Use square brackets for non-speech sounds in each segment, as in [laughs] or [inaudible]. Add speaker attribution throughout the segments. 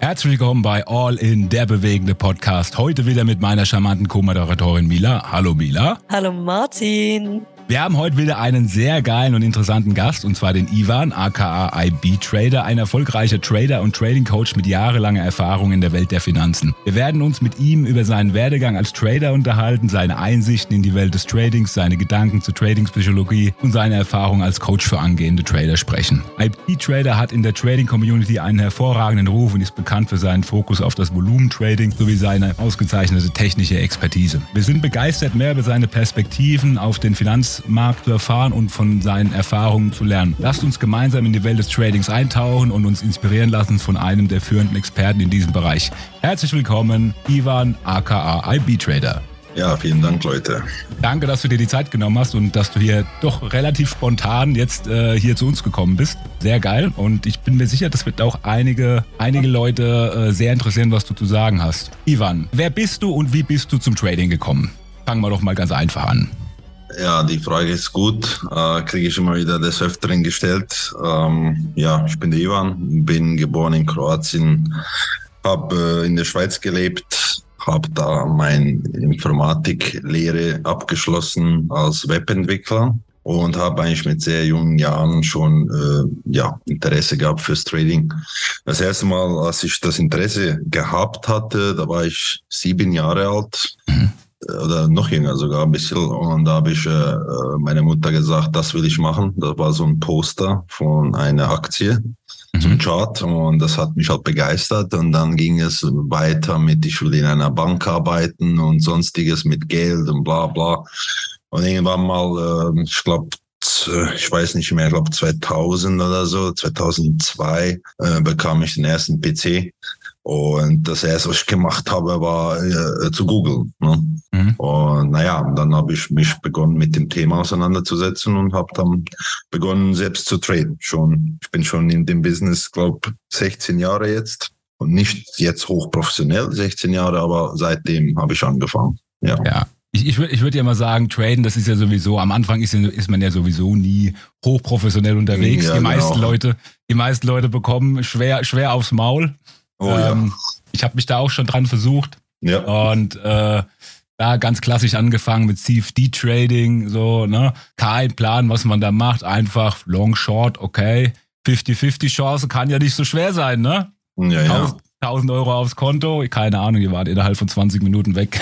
Speaker 1: Herzlich willkommen bei All in, der bewegende Podcast. Heute wieder mit meiner charmanten Co-Moderatorin Mila. Hallo Mila.
Speaker 2: Hallo Martin.
Speaker 1: Wir haben heute wieder einen sehr geilen und interessanten Gast, und zwar den Ivan, aka IB Trader, ein erfolgreicher Trader und Trading Coach mit jahrelanger Erfahrung in der Welt der Finanzen. Wir werden uns mit ihm über seinen Werdegang als Trader unterhalten, seine Einsichten in die Welt des Tradings, seine Gedanken zur Tradingspsychologie und seine Erfahrung als Coach für angehende Trader sprechen. IB Trader hat in der Trading Community einen hervorragenden Ruf und ist bekannt für seinen Fokus auf das Volumentrading sowie seine ausgezeichnete technische Expertise. Wir sind begeistert, mehr über seine Perspektiven auf den Finanz Finanzmarkt zu erfahren und von seinen Erfahrungen zu lernen. Lasst uns gemeinsam in die Welt des Tradings eintauchen und uns inspirieren lassen von einem der führenden Experten in diesem Bereich. Herzlich willkommen, Ivan aka IB Trader.
Speaker 3: Ja, vielen Dank, Leute.
Speaker 1: Danke, dass du dir die Zeit genommen hast und dass du hier doch relativ spontan jetzt äh, hier zu uns gekommen bist. Sehr geil. Und ich bin mir sicher, das wird auch einige, einige Leute äh, sehr interessieren, was du zu sagen hast. Ivan, wer bist du und wie bist du zum Trading gekommen? Fangen wir doch mal ganz einfach an.
Speaker 3: Ja, die Frage ist gut. Äh, Kriege ich immer wieder des Öfteren gestellt. Ähm, ja, ich bin der Ivan, bin geboren in Kroatien, habe äh, in der Schweiz gelebt, habe da meine Informatiklehre abgeschlossen als Webentwickler und habe eigentlich mit sehr jungen Jahren schon äh, ja, Interesse gehabt fürs Trading. Das erste Mal, als ich das Interesse gehabt hatte, da war ich sieben Jahre alt. Mhm oder noch jünger sogar ein bisschen. Und da habe ich äh, meiner Mutter gesagt, das will ich machen. Das war so ein Poster von einer Aktie mhm. zum Chart und das hat mich halt begeistert. Und dann ging es weiter mit, ich will in einer Bank arbeiten und sonstiges mit Geld und bla bla. Und irgendwann mal, äh, ich glaube, ich weiß nicht mehr, ich glaube 2000 oder so, 2002 äh, bekam ich den ersten PC und das erste, was ich gemacht habe, war äh, zu googeln. Ne? Mhm. Und naja, dann habe ich mich begonnen mit dem Thema auseinanderzusetzen und habe dann begonnen, selbst zu traden. Schon, ich bin schon in dem Business, glaube 16 Jahre jetzt. Und nicht jetzt hochprofessionell, 16 Jahre, aber seitdem habe ich angefangen. Ja.
Speaker 1: ja. Ich, ich würde ich würd ja mal sagen, traden, das ist ja sowieso, am Anfang ist, ist man ja sowieso nie hochprofessionell unterwegs. Ja, die meisten genau. Leute, die meisten Leute bekommen schwer, schwer aufs Maul. Oh, ähm, ja. Ich habe mich da auch schon dran versucht. Ja. Und äh, da ganz klassisch angefangen mit CFD-Trading, so, ne? Kein Plan, was man da macht. Einfach Long, Short, okay. 50-50 Chance kann ja nicht so schwer sein, ne? Ja, ja. 1000 Euro aufs Konto, keine Ahnung, ihr wart innerhalb von 20 Minuten weg.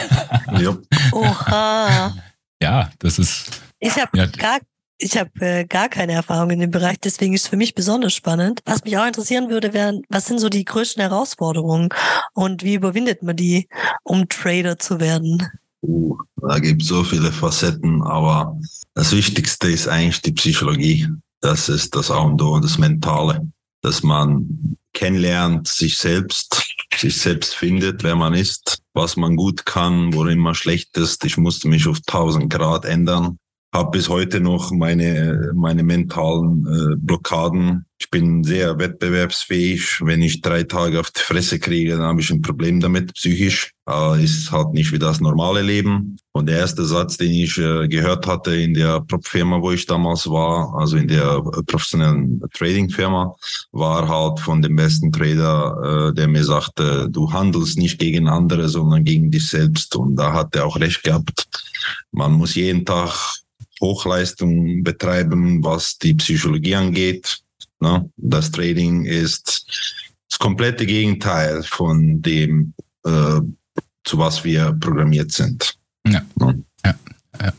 Speaker 2: ja. [laughs] Oha.
Speaker 1: Ja, das ist.
Speaker 2: Ich habe ja. gar ich habe äh, gar keine Erfahrung in dem Bereich, deswegen ist es für mich besonders spannend. Was mich auch interessieren würde, wären, was sind so die größten Herausforderungen und wie überwindet man die, um Trader zu werden?
Speaker 3: Uh, da gibt es so viele Facetten, aber das Wichtigste ist eigentlich die Psychologie. Das ist das A und O, das Mentale, dass man kennenlernt, sich selbst, sich selbst findet, wer man ist, was man gut kann, worin man schlecht ist. Ich musste mich auf 1000 Grad ändern habe bis heute noch meine, meine mentalen äh, Blockaden. Ich bin sehr wettbewerbsfähig. Wenn ich drei Tage auf die Fresse kriege, dann habe ich ein Problem damit, psychisch. Äh, ist halt nicht wie das normale Leben. Und der erste Satz, den ich äh, gehört hatte in der Prop-Firma, wo ich damals war, also in der professionellen Trading-Firma, war halt von dem besten Trader, äh, der mir sagte, du handelst nicht gegen andere, sondern gegen dich selbst. Und da hat er auch recht gehabt. Man muss jeden Tag Hochleistung betreiben, was die Psychologie angeht. Ne? Das Trading ist das komplette Gegenteil von dem, äh, zu was wir programmiert sind.
Speaker 1: Ja. Ne? ja. ja.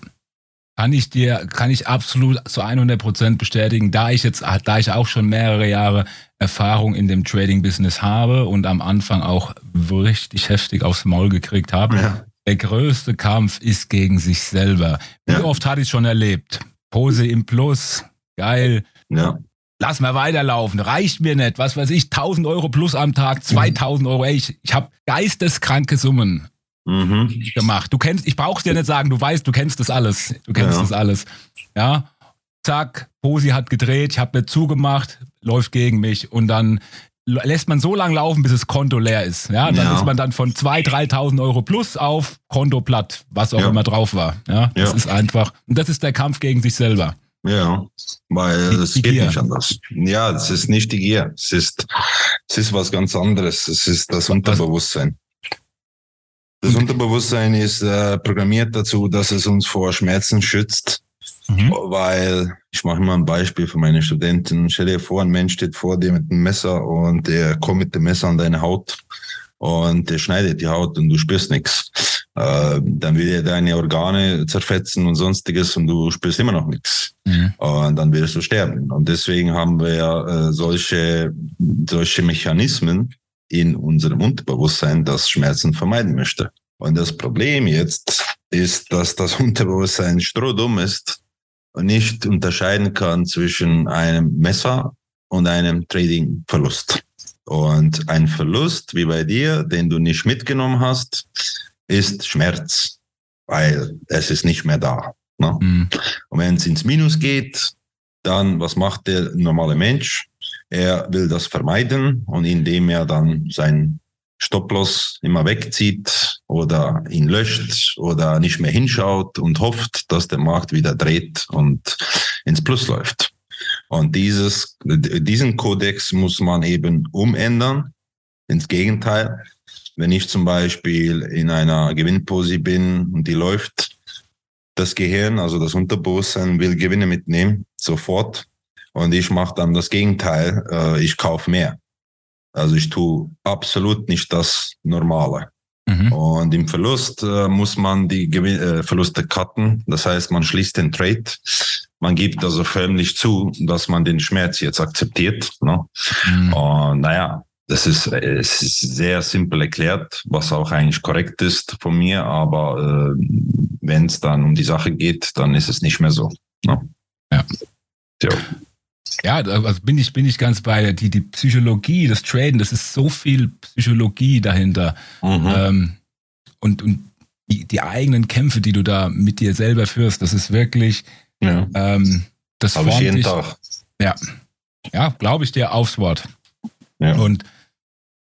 Speaker 1: Kann ich dir, kann ich absolut zu 100 Prozent bestätigen, da ich jetzt, da ich auch schon mehrere Jahre Erfahrung in dem Trading-Business habe und am Anfang auch richtig heftig aufs Maul gekriegt habe, ja. Der größte Kampf ist gegen sich selber. Wie ja. oft hatte ich schon erlebt? Pose im Plus, geil. Ja. Lass mal weiterlaufen, reicht mir nicht. Was weiß ich, 1000 Euro plus am Tag, 2000 Euro. Ey, ich, ich habe geisteskranke Summen mhm. gemacht. Du kennst, ich brauch's dir nicht sagen, du weißt, du kennst das alles. Du kennst ja. das alles. Ja, zack, Posi hat gedreht, ich habe mir zugemacht, läuft gegen mich und dann lässt man so lange laufen, bis das Konto leer ist. Ja, dann ja. ist man dann von 2.000, 3.000 Euro plus auf Konto platt, was auch ja. immer drauf war. Ja, das ja. ist einfach, und das ist der Kampf gegen sich selber.
Speaker 3: Ja, weil es geht Gier. nicht anders. Ja, es ist nicht die Gier. Es ist Es ist was ganz anderes. Es ist das Unterbewusstsein. Das Unterbewusstsein ist äh, programmiert dazu, dass es uns vor Schmerzen schützt. Mhm. Weil, ich mache mal ein Beispiel für meine Studenten. Stell dir vor, ein Mensch steht vor dir mit einem Messer und der kommt mit dem Messer an deine Haut und der schneidet die Haut und du spürst nichts. Äh, dann will er deine Organe zerfetzen und sonstiges und du spürst immer noch nichts. Mhm. Und dann wirst du sterben. Und deswegen haben wir äh, solche, solche Mechanismen, in unserem Unterbewusstsein, das Schmerzen vermeiden möchte. Und das Problem jetzt ist, dass das [laughs] Unterbewusstsein strohdumm ist nicht unterscheiden kann zwischen einem Messer und einem Trading-Verlust. Und ein Verlust wie bei dir, den du nicht mitgenommen hast, ist Schmerz, weil es ist nicht mehr da. Ne? Mhm. Und wenn es ins Minus geht, dann was macht der normale Mensch? Er will das vermeiden und indem er dann sein Stopploss immer wegzieht oder ihn löscht oder nicht mehr hinschaut und hofft, dass der Markt wieder dreht und ins Plus läuft. Und dieses, diesen Kodex muss man eben umändern. Ins Gegenteil, wenn ich zum Beispiel in einer Gewinnposi bin und die läuft, das Gehirn, also das Unterbewusstsein will Gewinne mitnehmen, sofort. Und ich mache dann das Gegenteil. Äh, ich kaufe mehr. Also ich tue absolut nicht das Normale. Mhm. Und im Verlust äh, muss man die Gewin äh, Verluste cutten. Das heißt, man schließt den Trade. Man gibt also förmlich zu, dass man den Schmerz jetzt akzeptiert. Ne? Mhm. Und naja, das ist, es ist sehr simpel erklärt, was auch eigentlich korrekt ist von mir. Aber äh, wenn es dann um die Sache geht, dann ist es nicht mehr so. Ne?
Speaker 1: Ja. So. Ja, also bin ich, bin ich ganz bei dir. Die, die Psychologie, das Traden, das ist so viel Psychologie dahinter. Mhm. Ähm, und und die, die eigenen Kämpfe, die du da mit dir selber führst, das ist wirklich, ja. ähm, das
Speaker 3: Habe ich jeden dich, Tag.
Speaker 1: Ja, ja glaube ich dir aufs Wort. Ja. Und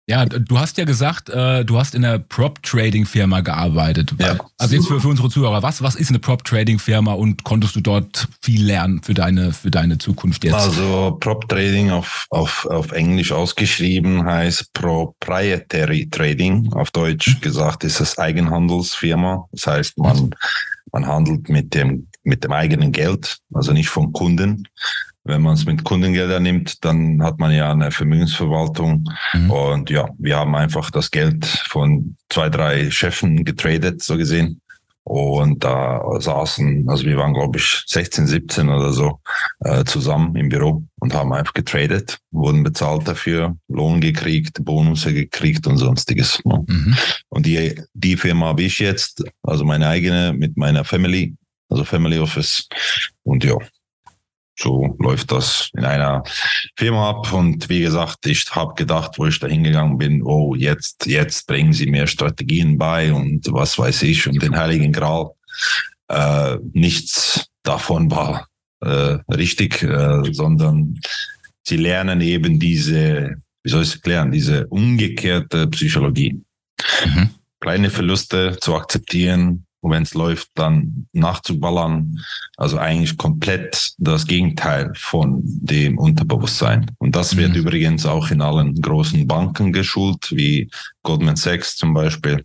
Speaker 1: ja, du hast ja gesagt, äh, du hast in einer Prop-Trading-Firma gearbeitet. Ja. Also jetzt für, für unsere Zuhörer, was, was ist eine Prop-Trading-Firma und konntest du dort viel lernen für deine, für deine Zukunft jetzt?
Speaker 3: Also Prop-Trading auf, auf, auf Englisch ausgeschrieben heißt Proprietary Trading. Auf Deutsch mhm. gesagt ist es Eigenhandelsfirma. Das heißt, man, man handelt mit dem, mit dem eigenen Geld, also nicht von Kunden. Wenn man es mit Kundengeldern nimmt, dann hat man ja eine Vermögensverwaltung. Mhm. Und ja, wir haben einfach das Geld von zwei, drei Chefen getradet, so gesehen. Und da saßen, also wir waren, glaube ich, 16, 17 oder so äh, zusammen im Büro und haben einfach getradet, wurden bezahlt dafür, Lohn gekriegt, Bonusse gekriegt und sonstiges. Mhm. Und die, die Firma habe ich jetzt, also meine eigene mit meiner Family, also Family Office. Und ja, so läuft das in einer Firma ab. Und wie gesagt, ich habe gedacht, wo ich da hingegangen bin, oh, jetzt, jetzt bringen sie mir Strategien bei und was weiß ich und den Heiligen Gral. Äh, nichts davon war äh, richtig, äh, sondern sie lernen eben diese, wie soll ich es erklären, diese umgekehrte Psychologie. Mhm. Kleine Verluste zu akzeptieren, und wenn es läuft, dann nachzuballern. Also eigentlich komplett das Gegenteil von dem Unterbewusstsein. Und das wird mhm. übrigens auch in allen großen Banken geschult, wie Goldman Sachs zum Beispiel.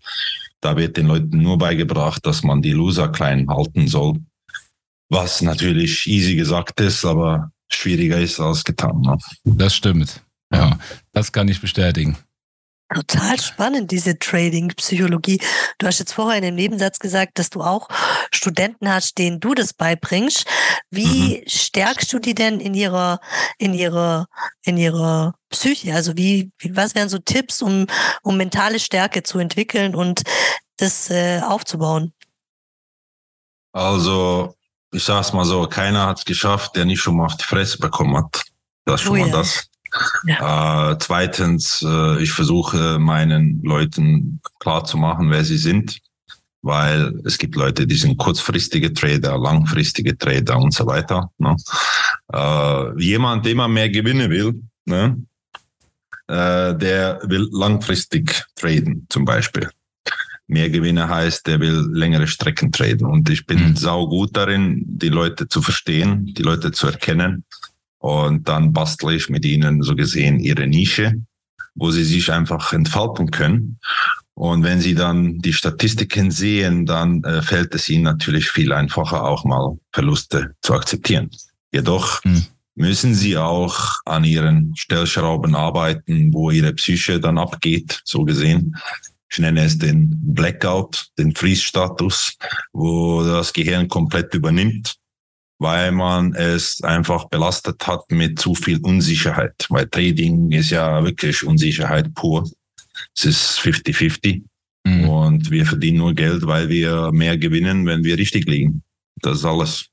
Speaker 3: Da wird den Leuten nur beigebracht, dass man die Loser klein halten soll. Was natürlich easy gesagt ist, aber schwieriger ist als getan. Ne?
Speaker 1: Das stimmt. Ja, das kann ich bestätigen.
Speaker 2: Total spannend, diese Trading-Psychologie. Du hast jetzt vorher in dem Nebensatz gesagt, dass du auch Studenten hast, denen du das beibringst. Wie mhm. stärkst du die denn in ihrer, in ihrer, in ihrer Psyche? Also wie, was wären so Tipps, um, um mentale Stärke zu entwickeln und das äh, aufzubauen?
Speaker 3: Also, ich sag's mal so, keiner hat es geschafft, der nicht schon mal auf die Fresse bekommen hat. Das ist schon oh, mal ja. das. Ja. Äh, zweitens, äh, ich versuche meinen Leuten klar zu machen, wer sie sind, weil es gibt Leute, die sind kurzfristige Trader, langfristige Trader und so weiter. Ne? Äh, jemand, der immer mehr Gewinne will, ne? Äh, der will langfristig traden, zum Beispiel. Mehr Gewinne heißt, der will längere Strecken traden. Und ich bin mhm. sau gut darin, die Leute zu verstehen, die Leute zu erkennen und dann bastle ich mit ihnen so gesehen ihre Nische. wo sie sich einfach entfalten können. Und wenn sie dann die Statistiken sehen, dann äh, fällt es ihnen natürlich viel einfacher, auch mal Verluste zu akzeptieren. Jedoch hm. müssen sie auch an ihren Stellschrauben arbeiten, wo ihre Psyche dann abgeht, so gesehen. Ich nenne es den Blackout, den Freeze-Status, wo das Gehirn komplett übernimmt weil man es einfach belastet hat mit zu viel Unsicherheit. Weil Trading ist ja wirklich Unsicherheit pur. Es ist 50-50 mhm. und wir verdienen nur Geld, weil wir mehr gewinnen, wenn wir richtig liegen. Das ist alles.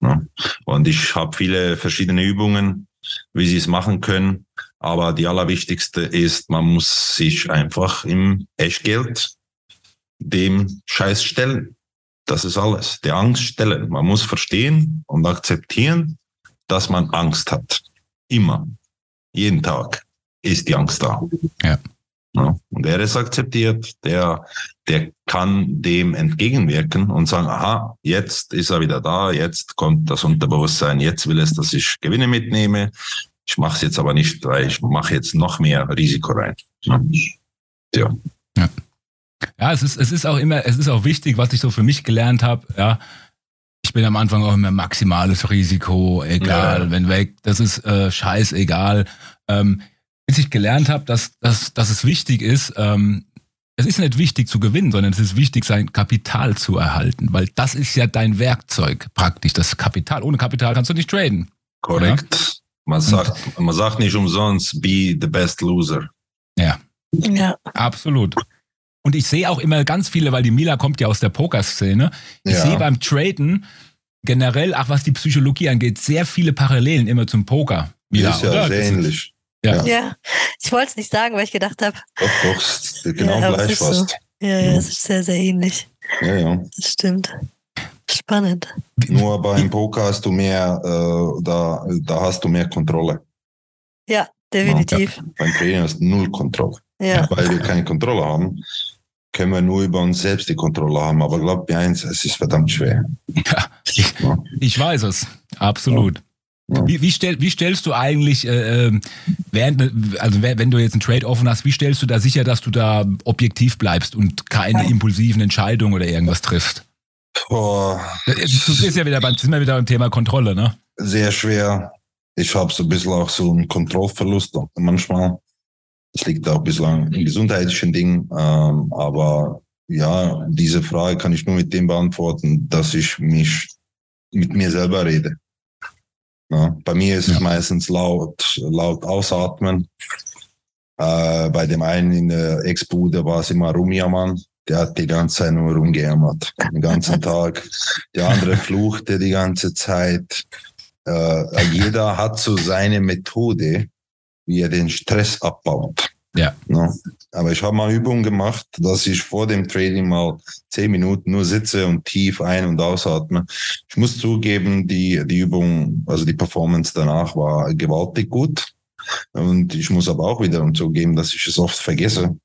Speaker 3: Ja. Und ich habe viele verschiedene Übungen, wie Sie es machen können. Aber die allerwichtigste ist, man muss sich einfach im Echtgeld dem Scheiß stellen. Das ist alles. Die Angst stellen. Man muss verstehen und akzeptieren, dass man Angst hat. Immer. Jeden Tag ist die Angst da. Ja. Ja, und wer es akzeptiert, der, der kann dem entgegenwirken und sagen, aha, jetzt ist er wieder da, jetzt kommt das Unterbewusstsein, jetzt will es, dass ich Gewinne mitnehme. Ich mache es jetzt aber nicht, weil ich mache jetzt noch mehr Risiko rein. Ja.
Speaker 1: ja. Ja, es ist, es ist auch immer, es ist auch wichtig, was ich so für mich gelernt habe, ja. Ich bin am Anfang auch immer maximales Risiko, egal, ja. wenn weg, das ist äh, scheißegal. Ähm, bis ich gelernt habe, dass, dass, dass es wichtig ist, ähm, es ist nicht wichtig zu gewinnen, sondern es ist wichtig, sein Kapital zu erhalten, weil das ist ja dein Werkzeug praktisch, das Kapital. Ohne Kapital kannst du nicht traden.
Speaker 3: Korrekt. Man sagt, man sagt nicht umsonst, be the best loser.
Speaker 1: Ja. Ja. Absolut. Und ich sehe auch immer ganz viele, weil die Mila kommt ja aus der Pokerszene. Ich ja. sehe beim Traden generell, ach was die Psychologie angeht, sehr viele Parallelen immer zum Poker.
Speaker 3: Mila, ist ja oder? sehr ähnlich.
Speaker 2: Ja. ja, ich wollte es nicht sagen, weil ich gedacht habe.
Speaker 3: Doch, doch, genau ja, gleich fast.
Speaker 2: So. Ja, ja, es ist sehr, sehr ähnlich.
Speaker 3: Ja, ja.
Speaker 2: Das stimmt. Spannend.
Speaker 3: Nur beim Poker hast du mehr, äh, da, da hast du mehr Kontrolle.
Speaker 2: Ja, definitiv. Ja.
Speaker 3: Beim Training hast du null Kontrolle. Ja. Weil wir keine Kontrolle haben, können wir nur über uns selbst die Kontrolle haben. Aber glaub mir eins, es ist verdammt schwer.
Speaker 1: Ja, ich, ja. ich weiß es. Absolut. Ja. Wie, wie, stell, wie, stellst du eigentlich, äh, ähm, während, also wenn du jetzt einen Trade offen hast, wie stellst du da sicher, dass du da objektiv bleibst und keine impulsiven Entscheidungen oder irgendwas triffst? Oh. Du bist ja wieder beim, sind wir wieder beim Thema Kontrolle, ne?
Speaker 3: Sehr schwer. Ich habe so ein bisschen auch so einen Kontrollverlust manchmal. Es liegt auch bislang in gesundheitlichen Dingen. Ähm, aber ja, diese Frage kann ich nur mit dem beantworten, dass ich mich mit mir selber rede. Ja, bei mir ist ja. es meistens laut, laut ausatmen. Äh, bei dem einen in der Ex-Bude war es immer rumjammern. Der hat die ganze Zeit nur rumgejammert. Den ganzen [laughs] Tag. Der andere fluchte die ganze Zeit. Äh, jeder hat so seine Methode, wie er den Stress abbaut.
Speaker 1: Ja.
Speaker 3: No. Aber ich habe mal Übungen gemacht, dass ich vor dem Trading mal zehn Minuten nur sitze und tief ein- und ausatme. Ich muss zugeben, die, die Übung, also die Performance danach war gewaltig gut. Und ich muss aber auch wiederum zugeben, dass ich es oft vergesse,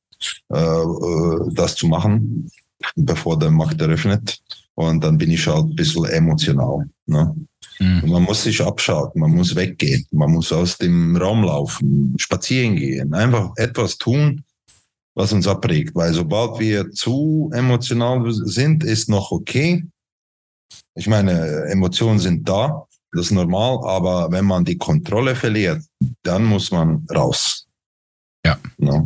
Speaker 3: äh, äh das zu machen, bevor der Markt eröffnet. Und dann bin ich halt ein bisschen emotional. Ne? Mhm. Man muss sich abschalten, man muss weggehen, man muss aus dem Raum laufen, spazieren gehen, einfach etwas tun, was uns abregt. Weil sobald wir zu emotional sind, ist noch okay. Ich meine, Emotionen sind da, das ist normal, aber wenn man die Kontrolle verliert, dann muss man raus.
Speaker 1: Ja. ja.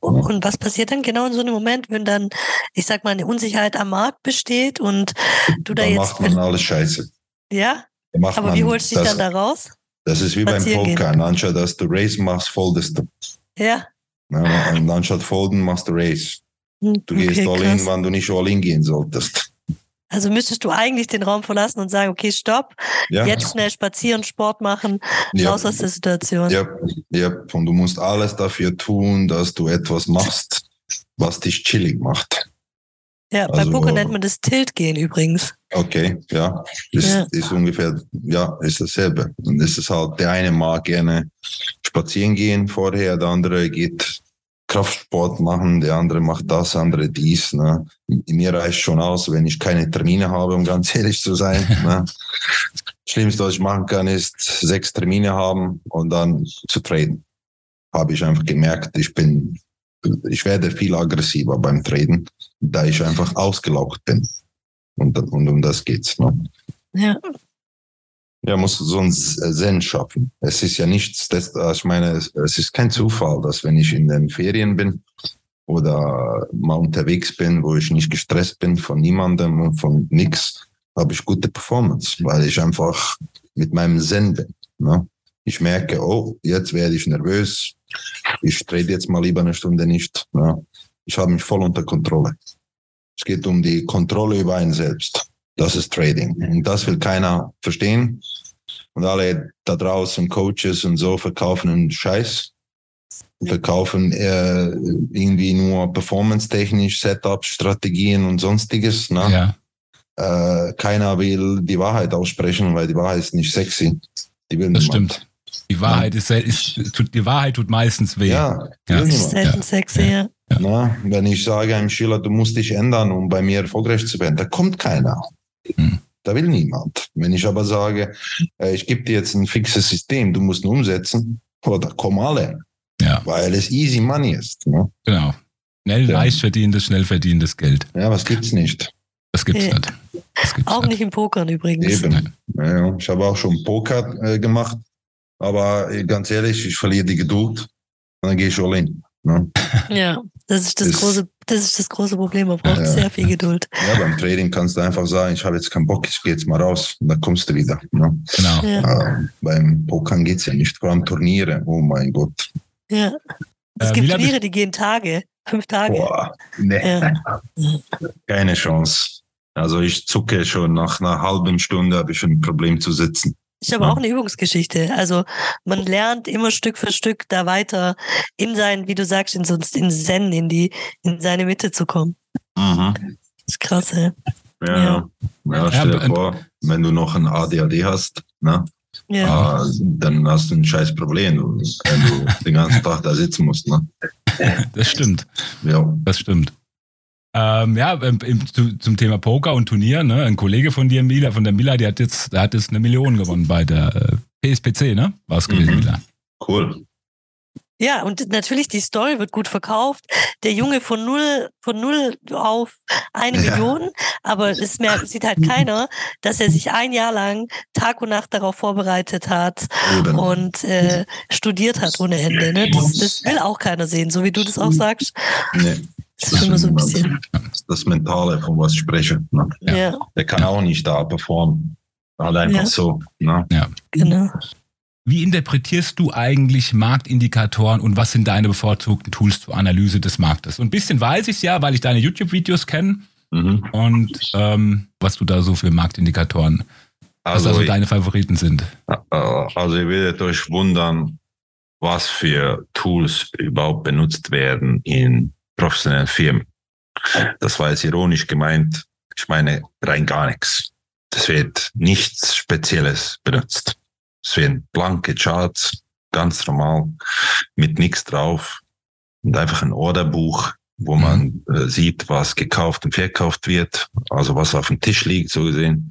Speaker 2: Und was passiert dann genau in so einem Moment, wenn dann, ich sag mal, eine Unsicherheit am Markt besteht und du da
Speaker 3: dann
Speaker 2: jetzt.
Speaker 3: macht man alles scheiße.
Speaker 2: Ja? Aber wie holst du dich dann da raus?
Speaker 3: Das ist wie beim Poker. Gehen. Anstatt dass du Race machst, foldest du.
Speaker 2: Ja.
Speaker 3: ja und anstatt folden machst du Race. Hm, du okay, gehst all in, wann du nicht all in gehen solltest.
Speaker 2: Also müsstest du eigentlich den Raum verlassen und sagen, okay, stopp, ja. jetzt schnell spazieren, Sport machen, ja. raus aus der Situation.
Speaker 3: Ja, ja, und du musst alles dafür tun, dass du etwas machst, was dich chillig macht.
Speaker 2: Ja, also, beim Poker nennt man das Tilt-Gehen übrigens.
Speaker 3: Okay, ja. Das ja. ist ungefähr, ja, ist dasselbe. Und es ist halt, der eine mag gerne spazieren gehen vorher, der andere geht Kraftsport machen, der andere macht das, der andere dies. Ne? Mir reicht schon aus, wenn ich keine Termine habe, um ganz [laughs] ehrlich zu sein. ne? Schlimmste, was ich machen kann, ist sechs Termine haben und dann zu traden. habe ich einfach gemerkt, ich bin, ich werde viel aggressiver beim Traden, da ich einfach ausgelaugt bin. Und, und um das geht's. Ne?
Speaker 2: Ja.
Speaker 3: Ja, muss so ein Zen schaffen. Es ist ja nichts, das, ich meine, es ist kein Zufall, dass wenn ich in den Ferien bin oder mal unterwegs bin, wo ich nicht gestresst bin von niemandem und von nichts, habe ich gute Performance, weil ich einfach mit meinem Zen bin. Ne? Ich merke, oh, jetzt werde ich nervös. Ich trete jetzt mal lieber eine Stunde nicht. Ne? Ich habe mich voll unter Kontrolle. Es geht um die Kontrolle über einen selbst. Das ist Trading. Und das will keiner verstehen. Und alle da draußen, Coaches und so, verkaufen einen Scheiß. Verkaufen äh, irgendwie nur performance-technisch, Setups, Strategien und sonstiges. Ne? Ja. Äh, keiner will die Wahrheit aussprechen, weil die Wahrheit ist nicht sexy.
Speaker 1: Die will das niemand. stimmt. Die Wahrheit ist, ist, tut, die Wahrheit tut meistens weh.
Speaker 3: Ja,
Speaker 2: ja. ist selten sexy, ja.
Speaker 3: Na, wenn ich sage einem Schüler, du musst dich ändern, um bei mir erfolgreich zu werden, da kommt keiner. Hm. Da will niemand. Wenn ich aber sage, äh, ich gebe dir jetzt ein fixes System, du musst nur umsetzen, oh, da kommen alle. Ja. Weil es easy money ist. Ne?
Speaker 1: Genau. Schnell ja. leicht verdientes, schnell verdientes Geld.
Speaker 3: Ja, was gibt's nicht?
Speaker 1: Das gibt's äh, nicht.
Speaker 2: Das gibt's auch nicht. nicht im Pokern übrigens.
Speaker 3: Eben. Ja, ich habe auch schon Poker äh, gemacht, aber äh, ganz ehrlich, ich verliere die Geduld und dann gehe ich all in. Ne?
Speaker 2: Ja, das ist das, das, große, das ist das große Problem. Man braucht ja, sehr viel Geduld.
Speaker 3: Ja, beim Trading kannst du einfach sagen, ich habe jetzt keinen Bock, ich gehe jetzt mal raus und dann kommst du wieder. Ne?
Speaker 1: Genau. Ja.
Speaker 3: Äh, beim Pokern geht es ja nicht, vor allem Turniere, oh mein Gott.
Speaker 2: Ja. Es äh, gibt Turniere, die gehen Tage, fünf Tage.
Speaker 3: Boah, nee. Ja. Keine Chance. Also ich zucke schon nach einer halben Stunde, habe ich ein Problem zu sitzen.
Speaker 2: Ich habe ja. auch eine Übungsgeschichte. Also man lernt immer Stück für Stück da weiter in sein, wie du sagst, in so in Zen, in die, in seine Mitte zu kommen.
Speaker 3: Mhm.
Speaker 2: Das ist krass, ey.
Speaker 3: Ja, ja. ja stell dir vor, wenn du noch ein ADHD hast, ne? Ja. Äh, dann hast du ein scheiß Problem, wenn du den ganzen [laughs] Tag da sitzen musst. Ne?
Speaker 1: Das stimmt.
Speaker 3: Ja.
Speaker 1: Das stimmt. Ähm, ja, im, zu, zum Thema Poker und Turnier, ne? Ein Kollege von dir, Mila, von der Mila, der hat jetzt, der hat jetzt eine Million gewonnen bei der äh, PSPC, ne? War es gewesen, mhm. Mila.
Speaker 3: Cool.
Speaker 2: Ja, und natürlich die Story wird gut verkauft. Der Junge von null, von null auf eine ja. Million, aber es mehr, sieht halt keiner, dass er sich ein Jahr lang Tag und Nacht darauf vorbereitet hat Eben. und äh, studiert hat ohne Ende. Ne? Das, das will auch keiner sehen, so wie du das auch sagst. Nee. Das ist immer so ein bisschen.
Speaker 3: Das Mentale, von was ich spreche. Ne? Ja. Der kann auch nicht da performen. Halt einfach ja. so. Ne?
Speaker 1: Ja.
Speaker 2: Genau.
Speaker 1: Wie interpretierst du eigentlich Marktindikatoren und was sind deine bevorzugten Tools zur Analyse des Marktes? Und ein bisschen weiß ich es ja, weil ich deine YouTube-Videos kenne mhm. und ähm, was du da so für Marktindikatoren, also was da so deine Favoriten sind.
Speaker 3: Äh, also ihr werdet euch wundern, was für Tools überhaupt benutzt werden in professionellen Firmen. Das war jetzt ironisch gemeint. Ich meine rein gar nichts. Es wird nichts Spezielles benutzt. Es werden blanke Charts, ganz normal, mit nichts drauf und einfach ein Orderbuch, wo man mhm. äh, sieht, was gekauft und verkauft wird, also was auf dem Tisch liegt, so gesehen,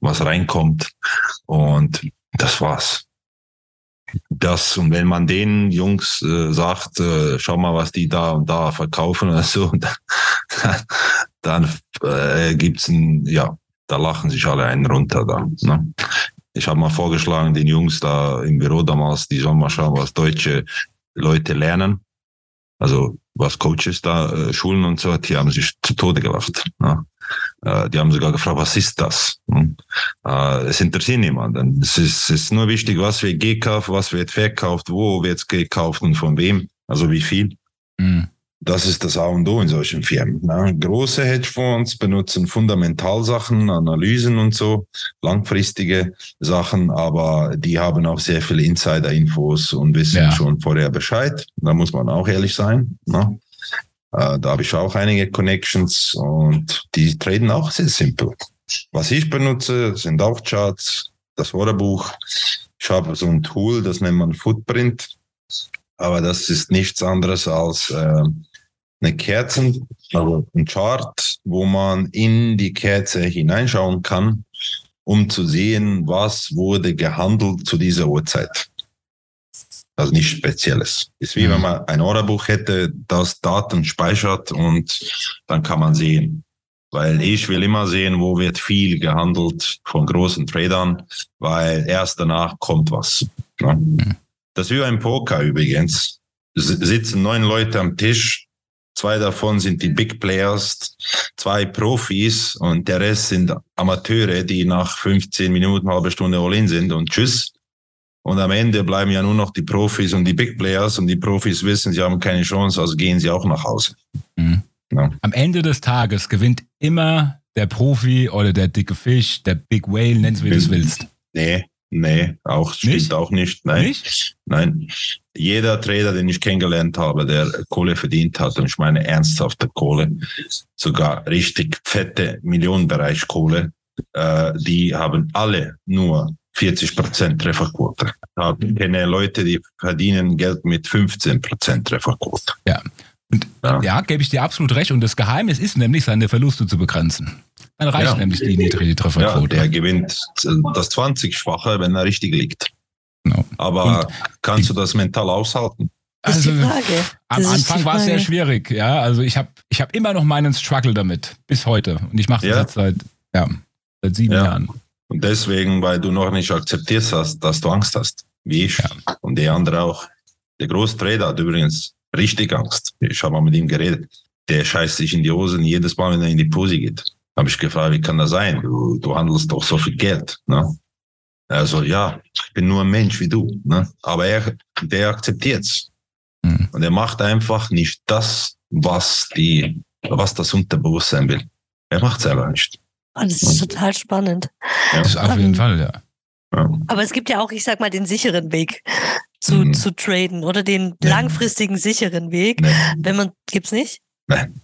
Speaker 3: was reinkommt. Und das war's das und wenn man den Jungs äh, sagt, äh, schau mal, was die da und da verkaufen oder so, [laughs] dann, dann äh, gibt's ein, ja, da lachen sich alle einen runter da. Ne? Ich habe mal vorgeschlagen, den Jungs da im Büro damals, die sollen mal schauen, was deutsche Leute lernen. Also was Coaches da äh, schulen und so, die haben sich zu Tode gelacht. Ne? Äh, die haben sogar gefragt, was ist das? Hm? Äh, es interessiert niemanden. Es ist, es ist nur wichtig, was wird gekauft, was wird verkauft, wo wird es gekauft und von wem, also wie viel. Mhm. Das ist das A und O in solchen Firmen. Ne? Große Hedgefonds benutzen Fundamentalsachen, Analysen und so, langfristige Sachen, aber die haben auch sehr viele Insider-Infos und wissen ja. schon vorher Bescheid. Da muss man auch ehrlich sein. Ne? Äh, da habe ich auch einige Connections und die traden auch sehr simpel. Was ich benutze, sind auch Charts, das Orderbuch. Ich habe so ein Tool, das nennt man Footprint, aber das ist nichts anderes als äh, eine Kerzen, also ein Chart, wo man in die Kerze hineinschauen kann, um zu sehen, was wurde gehandelt zu dieser Uhrzeit. Also nichts Spezielles. Ist wie
Speaker 1: Mhm.
Speaker 3: wenn man ein Orderbuch hätte, das Daten speichert und dann kann man sehen. Weil ich will immer sehen, wo wird viel gehandelt von großen Tradern, weil erst danach kommt was. Ja. Das ist wie ein Poker übrigens. S sitzen neun Leute am Tisch, zwei davon sind die Big Players, zwei Profis und der Rest sind Amateure, die nach 15 Minuten, halbe Stunde all-in sind und tschüss. Und am Ende bleiben ja nur noch die Profis und die Big Players und die Profis wissen, sie haben keine Chance, also gehen sie auch nach Hause.
Speaker 1: Mhm.
Speaker 3: Ja.
Speaker 1: Am Ende des Tages gewinnt immer der Profi oder der dicke Fisch, der Big Whale, nenn's wie du es willst.
Speaker 3: Nee, nee, auch stimmt
Speaker 1: Nicht?
Speaker 3: auch nicht. Nein.
Speaker 1: Nicht?
Speaker 3: Nein. Jeder Trader, den ich kennengelernt habe, der Kohle verdient hat, und ich meine ernsthafte Kohle, sogar richtig fette Millionenbereich Kohle, äh, die haben alle nur 40% Trefferquote. Ich kenne Leute, die verdienen Geld mit 15% Trefferquote.
Speaker 1: Ja. Und
Speaker 3: Ja.
Speaker 1: ja, gebe ich dir absolut recht. Und das Geheimnis ist nämlich, seine Verluste zu begrenzen. Dann reicht
Speaker 3: Ja.
Speaker 1: nämlich die niedrige
Speaker 3: Ja,
Speaker 1: Trefferquote.
Speaker 3: der gewinnt das 20-fache, wenn er richtig liegt.
Speaker 1: Genau.
Speaker 3: Aber kannst du das mental aushalten?
Speaker 2: Das ist die
Speaker 1: Also,
Speaker 2: Frage.
Speaker 1: Am
Speaker 2: die
Speaker 1: Anfang war es sehr schwierig, ja. Also ich habe ich hab immer noch meinen Struggle damit, bis heute. Und ich mache das
Speaker 3: Ja.
Speaker 1: jetzt seit, ja, seit sieben
Speaker 3: Ja.
Speaker 1: Jahren.
Speaker 3: Und deswegen, weil du noch nicht akzeptiert hast, dass du Angst hast, wie ich
Speaker 1: Ja.
Speaker 3: und der andere auch. Der Großtrader hat übrigens richtig Angst. Ich habe mal mit ihm geredet. Der scheißt sich in die Hosen jedes Mal, wenn er in die Pose geht. Habe ich gefragt, wie kann das sein? Du, du handelst doch so viel Geld. Ne? Also ja, ich bin nur ein Mensch wie du. Ne? Aber er, der akzeptiert's.
Speaker 1: Hm.
Speaker 3: Und er macht einfach nicht das, was die, was das Unterbewusstsein will. Er macht's einfach nicht.
Speaker 2: Oh, das ist total spannend.
Speaker 3: Ja.
Speaker 1: Das ist auf jeden Fall, ja.
Speaker 3: Ja.
Speaker 2: Aber es gibt ja auch, ich sag mal, den sicheren Weg zu,
Speaker 3: Mhm.
Speaker 2: zu traden oder den
Speaker 3: Nee.
Speaker 2: langfristigen sicheren Weg.
Speaker 3: Nee.
Speaker 2: Wenn man, gibt's nicht?
Speaker 3: Nein.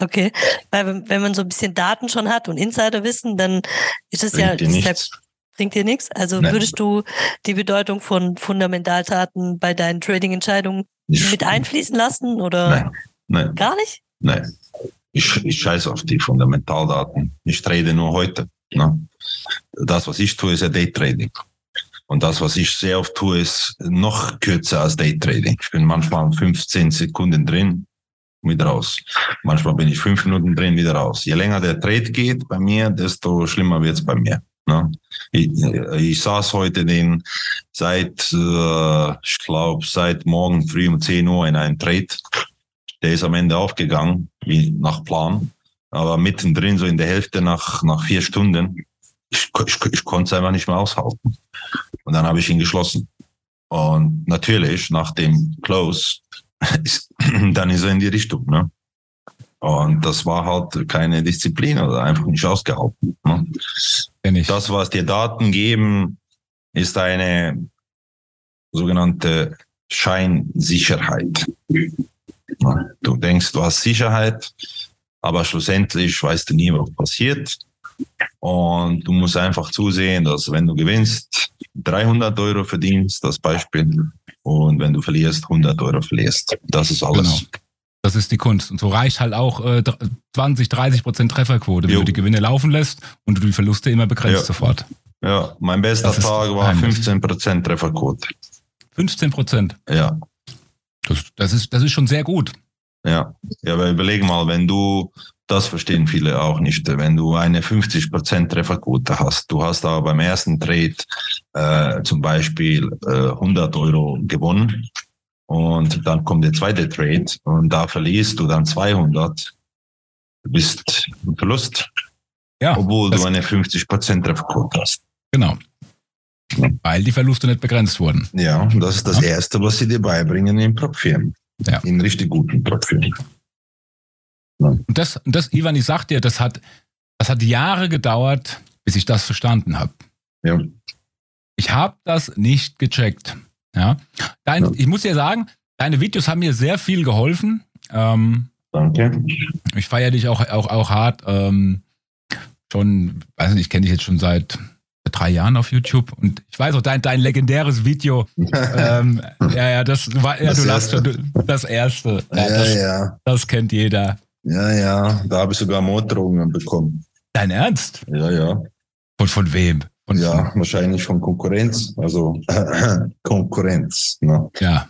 Speaker 2: Okay. Weil wenn- man so ein bisschen Daten schon hat und Insiderwissen, dann ist es ja,
Speaker 3: Bringt dir
Speaker 2: ist
Speaker 3: nichts.
Speaker 2: bringt dir nichts. Also
Speaker 3: Nein.
Speaker 2: würdest du die Bedeutung von Fundamentaldaten bei deinen Trading-Entscheidungen mit einfließen lassen oder
Speaker 3: Nein, nein,
Speaker 2: gar nicht?
Speaker 3: nein. Ich, ich scheiße auf die Fundamentaldaten. Ich trade nur heute. Ne? Das, was ich tue, ist ja Daytrading. Und das, was ich sehr oft tue, ist noch kürzer als Daytrading. Ich bin manchmal 15 Sekunden drin, wieder raus. Manchmal bin ich fünf Minuten drin, wieder raus. Je länger der Trade geht bei mir, desto schlimmer wird's bei mir. Ne? Ich, ich saß heute den seit, äh, ich glaube, seit morgen früh um 10 Uhr in einem Trade. Der ist am Ende aufgegangen, wie nach Plan. Aber mittendrin, so in der Hälfte nach, nach vier Stunden, ich, ich, ich konnte es einfach nicht mehr aushalten. Und dann habe ich ihn geschlossen. Und natürlich, nach dem Close, [laughs] ist, [clears throat] dann ist er in die Richtung. Ne? Und das war halt keine Disziplin oder einfach nicht ausgehalten. Ne? Das, was dir Daten geben, ist eine sogenannte Scheinsicherheit. Du denkst, du hast Sicherheit, aber schlussendlich weißt du nie, was passiert. Und du musst einfach zusehen, dass wenn du gewinnst, 300 Euro verdienst, das Beispiel, und wenn du verlierst, 100 Euro verlierst. Das ist alles.
Speaker 1: Genau. Das ist die Kunst. Und so reicht halt auch äh, 20, 30 Prozent Trefferquote, wenn
Speaker 3: Jo.
Speaker 1: du die Gewinne laufen lässt und du die Verluste immer begrenzt
Speaker 3: Ja.
Speaker 1: sofort.
Speaker 3: Ja, mein bester
Speaker 1: Das
Speaker 3: Tag war
Speaker 1: Geheimnis.
Speaker 3: 15% Trefferquote.
Speaker 1: 15 Prozent.
Speaker 3: Ja,
Speaker 1: Das, das, ist, das ist schon sehr gut.
Speaker 3: Ja, ja, aber überleg mal, wenn du, das verstehen viele auch nicht, wenn du eine 50% Trefferquote hast, du hast aber beim ersten Trade äh, zum Beispiel äh, 100 Euro gewonnen und dann kommt der zweite Trade und da verlierst du dann 200, du bist im Verlust,
Speaker 1: Ja,
Speaker 3: obwohl du eine 50% Trefferquote hast.
Speaker 1: genau. Weil die Verluste nicht begrenzt wurden.
Speaker 3: Ja, das ist das
Speaker 1: Ja.
Speaker 3: Erste, was sie dir beibringen in Prop-Firmen.
Speaker 1: Ja.
Speaker 3: In richtig guten Prop-Firmen.
Speaker 1: Und das, und das, Ivan, ich sag dir, das hat, das hat Jahre gedauert, bis ich das verstanden habe.
Speaker 3: Ja.
Speaker 1: Ich habe das nicht gecheckt. Ja. Dein,
Speaker 3: Ja.
Speaker 1: Ich muss dir sagen, deine Videos haben mir sehr viel geholfen. Ähm,
Speaker 3: Danke.
Speaker 1: ich feiere dich auch, auch, auch hart. Ähm, schon, weiß nicht, ich kenne dich jetzt schon seit drei Jahren auf YouTube und ich weiß auch dein, dein legendäres Video. [laughs] ähm, ja, ja, das war, ja,
Speaker 3: Das
Speaker 1: du lachst
Speaker 3: erste.
Speaker 1: schon, du- das erste. Ja,
Speaker 3: Ja,
Speaker 1: das,
Speaker 3: ja.
Speaker 1: das kennt jeder.
Speaker 3: Ja, ja, da habe ich sogar Morddrohungen bekommen.
Speaker 1: Dein Ernst?
Speaker 3: Ja, ja.
Speaker 1: Von, von wem? Von,
Speaker 3: Ja, wahrscheinlich von Konkurrenz. Also [clears throat] Konkurrenz. Ne?
Speaker 1: Ja.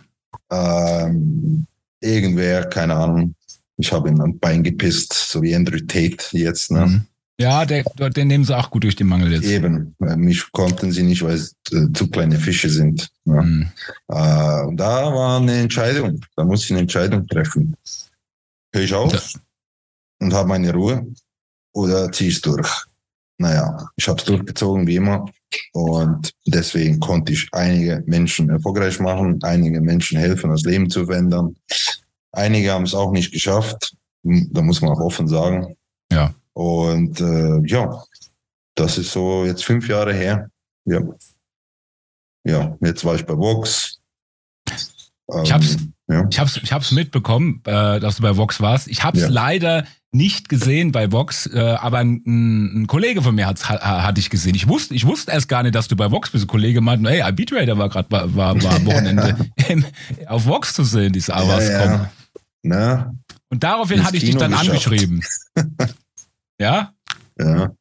Speaker 3: Ähm, irgendwer, keine Ahnung. Ich habe ihm ein Bein gepisst, so wie Andrew Tate jetzt. Ne?
Speaker 1: Mhm. Ja, der, den nehmen sie auch gut durch den Mangel jetzt.
Speaker 3: Eben, äh, mich konnten sie nicht, weil es äh, zu kleine Fische sind. Ne?
Speaker 1: Mhm.
Speaker 3: Äh, und da war eine Entscheidung. Da muss ich eine Entscheidung treffen. Höre ich auf. Und habe meine Ruhe oder ziehe es durch? Naja, ich habe es durchgezogen wie immer und deswegen konnte ich einige Menschen erfolgreich machen, einige Menschen helfen, das Leben zu verändern. Einige haben es auch nicht geschafft, Hm, da muss man auch offen sagen.
Speaker 1: Ja.
Speaker 3: Und äh, ja, das ist so jetzt fünf Jahre her. Ja. Ja, jetzt war ich bei Vox.
Speaker 1: Ich hab's-
Speaker 3: Ähm, ja.
Speaker 1: Ich hab's, ich hab's mitbekommen, äh, dass du bei Vox warst. Ich hab's
Speaker 3: Ja.
Speaker 1: leider nicht gesehen bei Vox, äh, aber ein, ein Kollege von mir hat's, ha, hatte ich gesehen. Ich wusste, ich wusste erst gar nicht, dass du bei Vox bist. Ein Kollege meinte, hey, Arbitrator war gerade war, war, am [laughs] Wochenende auf Vox zu sehen, diese Avas
Speaker 3: ja, ja. Na,
Speaker 1: Und daraufhin hatte ich dich
Speaker 3: Kino
Speaker 1: dann
Speaker 3: geschafft.
Speaker 1: angeschrieben. [laughs] ja?
Speaker 3: ja.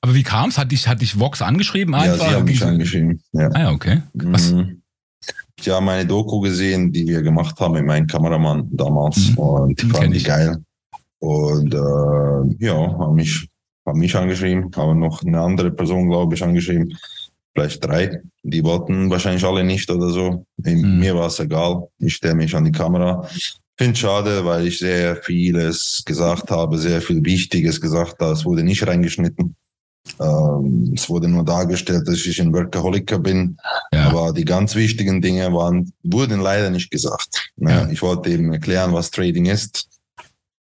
Speaker 1: Aber wie kam's? Hat dich, hat dich Vox angeschrieben
Speaker 3: ja,
Speaker 1: einfach?
Speaker 3: sie haben mich angeschrieben. Ja.
Speaker 1: Ah ja, okay. Was?
Speaker 3: Mhm. Ich habe meine Doku gesehen, die wir gemacht haben mit meinem Kameramann damals.
Speaker 1: Mhm.
Speaker 3: Und die die
Speaker 1: ich.
Speaker 3: geil. Und äh, ja, haben mich, haben mich angeschrieben, haben noch eine andere Person, glaube ich, angeschrieben. Vielleicht drei. Die wollten wahrscheinlich alle nicht oder so.
Speaker 1: Mhm.
Speaker 3: Mir war es egal. Ich stelle mich an die Kamera. Finde schade, weil ich sehr vieles gesagt habe, sehr viel Wichtiges gesagt habe. Es wurde nicht reingeschnitten. Ähm, es wurde nur dargestellt, dass ich ein Workaholiker bin.
Speaker 1: Ja.
Speaker 3: Aber die ganz wichtigen Dinge waren, wurden leider nicht gesagt. Ne?
Speaker 1: Ja.
Speaker 3: Ich wollte eben erklären, was Trading ist,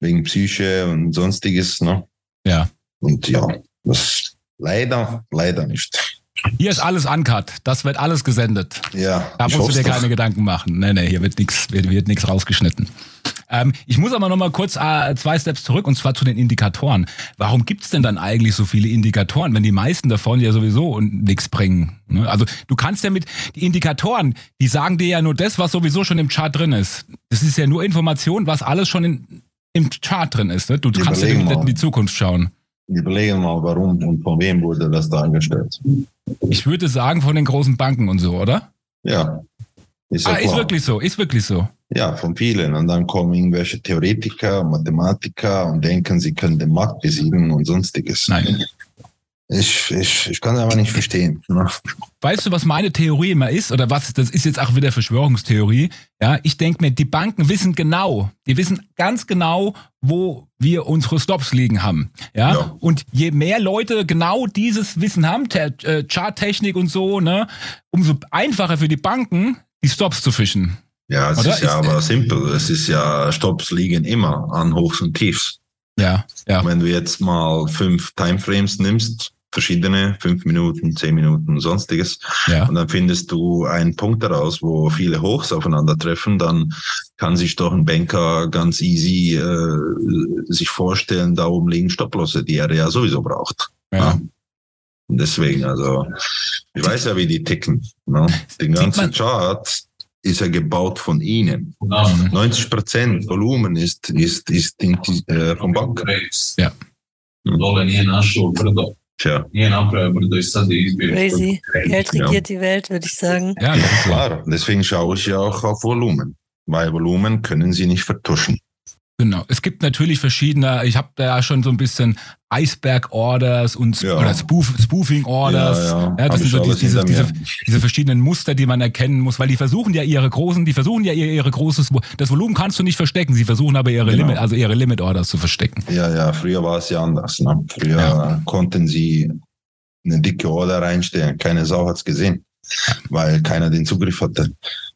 Speaker 3: wegen Psyche und sonstiges. Ne?
Speaker 1: Ja.
Speaker 3: Und ja, das leider, leider nicht.
Speaker 1: Hier ist alles uncut. Das wird alles gesendet.
Speaker 3: Ja,
Speaker 1: Da musst du dir keine
Speaker 3: doch.
Speaker 1: Gedanken machen. Nee, nee, hier wird nichts wird, wird nix rausgeschnitten. Ähm, ich muss aber noch mal kurz äh, zwei Steps zurück und zwar zu den Indikatoren. Warum gibt's denn dann eigentlich so viele Indikatoren, wenn die meisten davon ja sowieso nichts bringen? Ne? Also du kannst ja mit die Indikatoren, die sagen dir ja nur das, was sowieso schon im Chart drin ist. Das ist ja nur Information, was alles schon in, im Chart drin ist. Ne? Du kannst ja
Speaker 3: Überlegen
Speaker 1: nicht in die Zukunft schauen.
Speaker 3: Überlegen mal, warum und von wem wurde das dargestellt.
Speaker 1: Ich würde sagen von den großen Banken und so, oder?
Speaker 3: Ja, ist ja
Speaker 1: ah, ist wirklich so, ist wirklich so.
Speaker 3: Ja, von vielen. Und dann kommen irgendwelche Theoretiker, Mathematiker und denken, sie können den Markt besiegen und sonstiges.
Speaker 1: Nein.
Speaker 3: Ich, ich, ich kann es aber nicht verstehen. Ne?
Speaker 1: Weißt du, was meine Theorie immer ist? Oder was, das ist jetzt auch wieder Verschwörungstheorie. Ja, ich denke mir, die Banken wissen genau, die wissen ganz genau, wo wir unsere Stops liegen haben. Ja,
Speaker 3: Ja.
Speaker 1: und je mehr Leute genau dieses Wissen haben, äh, Charttechnik und so, ne, umso einfacher für die Banken, die Stops zu fischen.
Speaker 3: Ja, es
Speaker 1: Oder?
Speaker 3: ist ja
Speaker 1: Ist-
Speaker 3: aber simpel. Es ist ja, Stops liegen immer an Hochs und Tiefs.
Speaker 1: Ja, ja.
Speaker 3: Wenn du jetzt mal fünf Timeframes nimmst, verschiedene, fünf Minuten, zehn Minuten, sonstiges,
Speaker 1: Ja.
Speaker 3: und dann findest du einen Punkt daraus, wo viele Hochs aufeinandertreffen, dann kann sich doch ein Banker ganz easy äh, sich vorstellen, da oben liegen Stopplosse, die er ja sowieso braucht.
Speaker 1: ja.
Speaker 3: Und deswegen, also, ich weiß ja, wie die ticken. Ne? Den ganzen Chart ist ja gebaut von ihnen.
Speaker 1: Mhm.
Speaker 3: 90 Prozent Volumen ist, ist, ist in, äh, vom Bank.
Speaker 1: Ja.
Speaker 4: Brdo,
Speaker 3: Tja.
Speaker 2: Crazy. Geld
Speaker 3: Ja.
Speaker 2: regiert die Welt, würde ich sagen.
Speaker 1: Ja, das ist so.
Speaker 3: klar. Deswegen schaue ich ja auch auf Volumen. Weil Volumen können sie nicht vertuschen.
Speaker 1: Genau. Es gibt natürlich verschiedene, ich habe da schon so ein bisschen Iceberg-Orders und
Speaker 3: Ja.
Speaker 1: oder Spoof, Spoofing-Orders.
Speaker 3: Ja, ja.
Speaker 1: Ja, das sind so die, diese, diese, diese verschiedenen Muster, die man erkennen muss, weil die versuchen ja ihre großen, die versuchen ja ihr- ihre großes, das Volumen kannst du nicht verstecken, sie versuchen aber ihre
Speaker 3: Genau.
Speaker 1: Limit, also ihre Limit-Orders zu verstecken.
Speaker 3: Ja, ja, früher war es ja anders. Ne? Früher konnten sie eine dicke Order reinstellen. Keine Sau hat's gesehen, weil keiner den Zugriff hatte.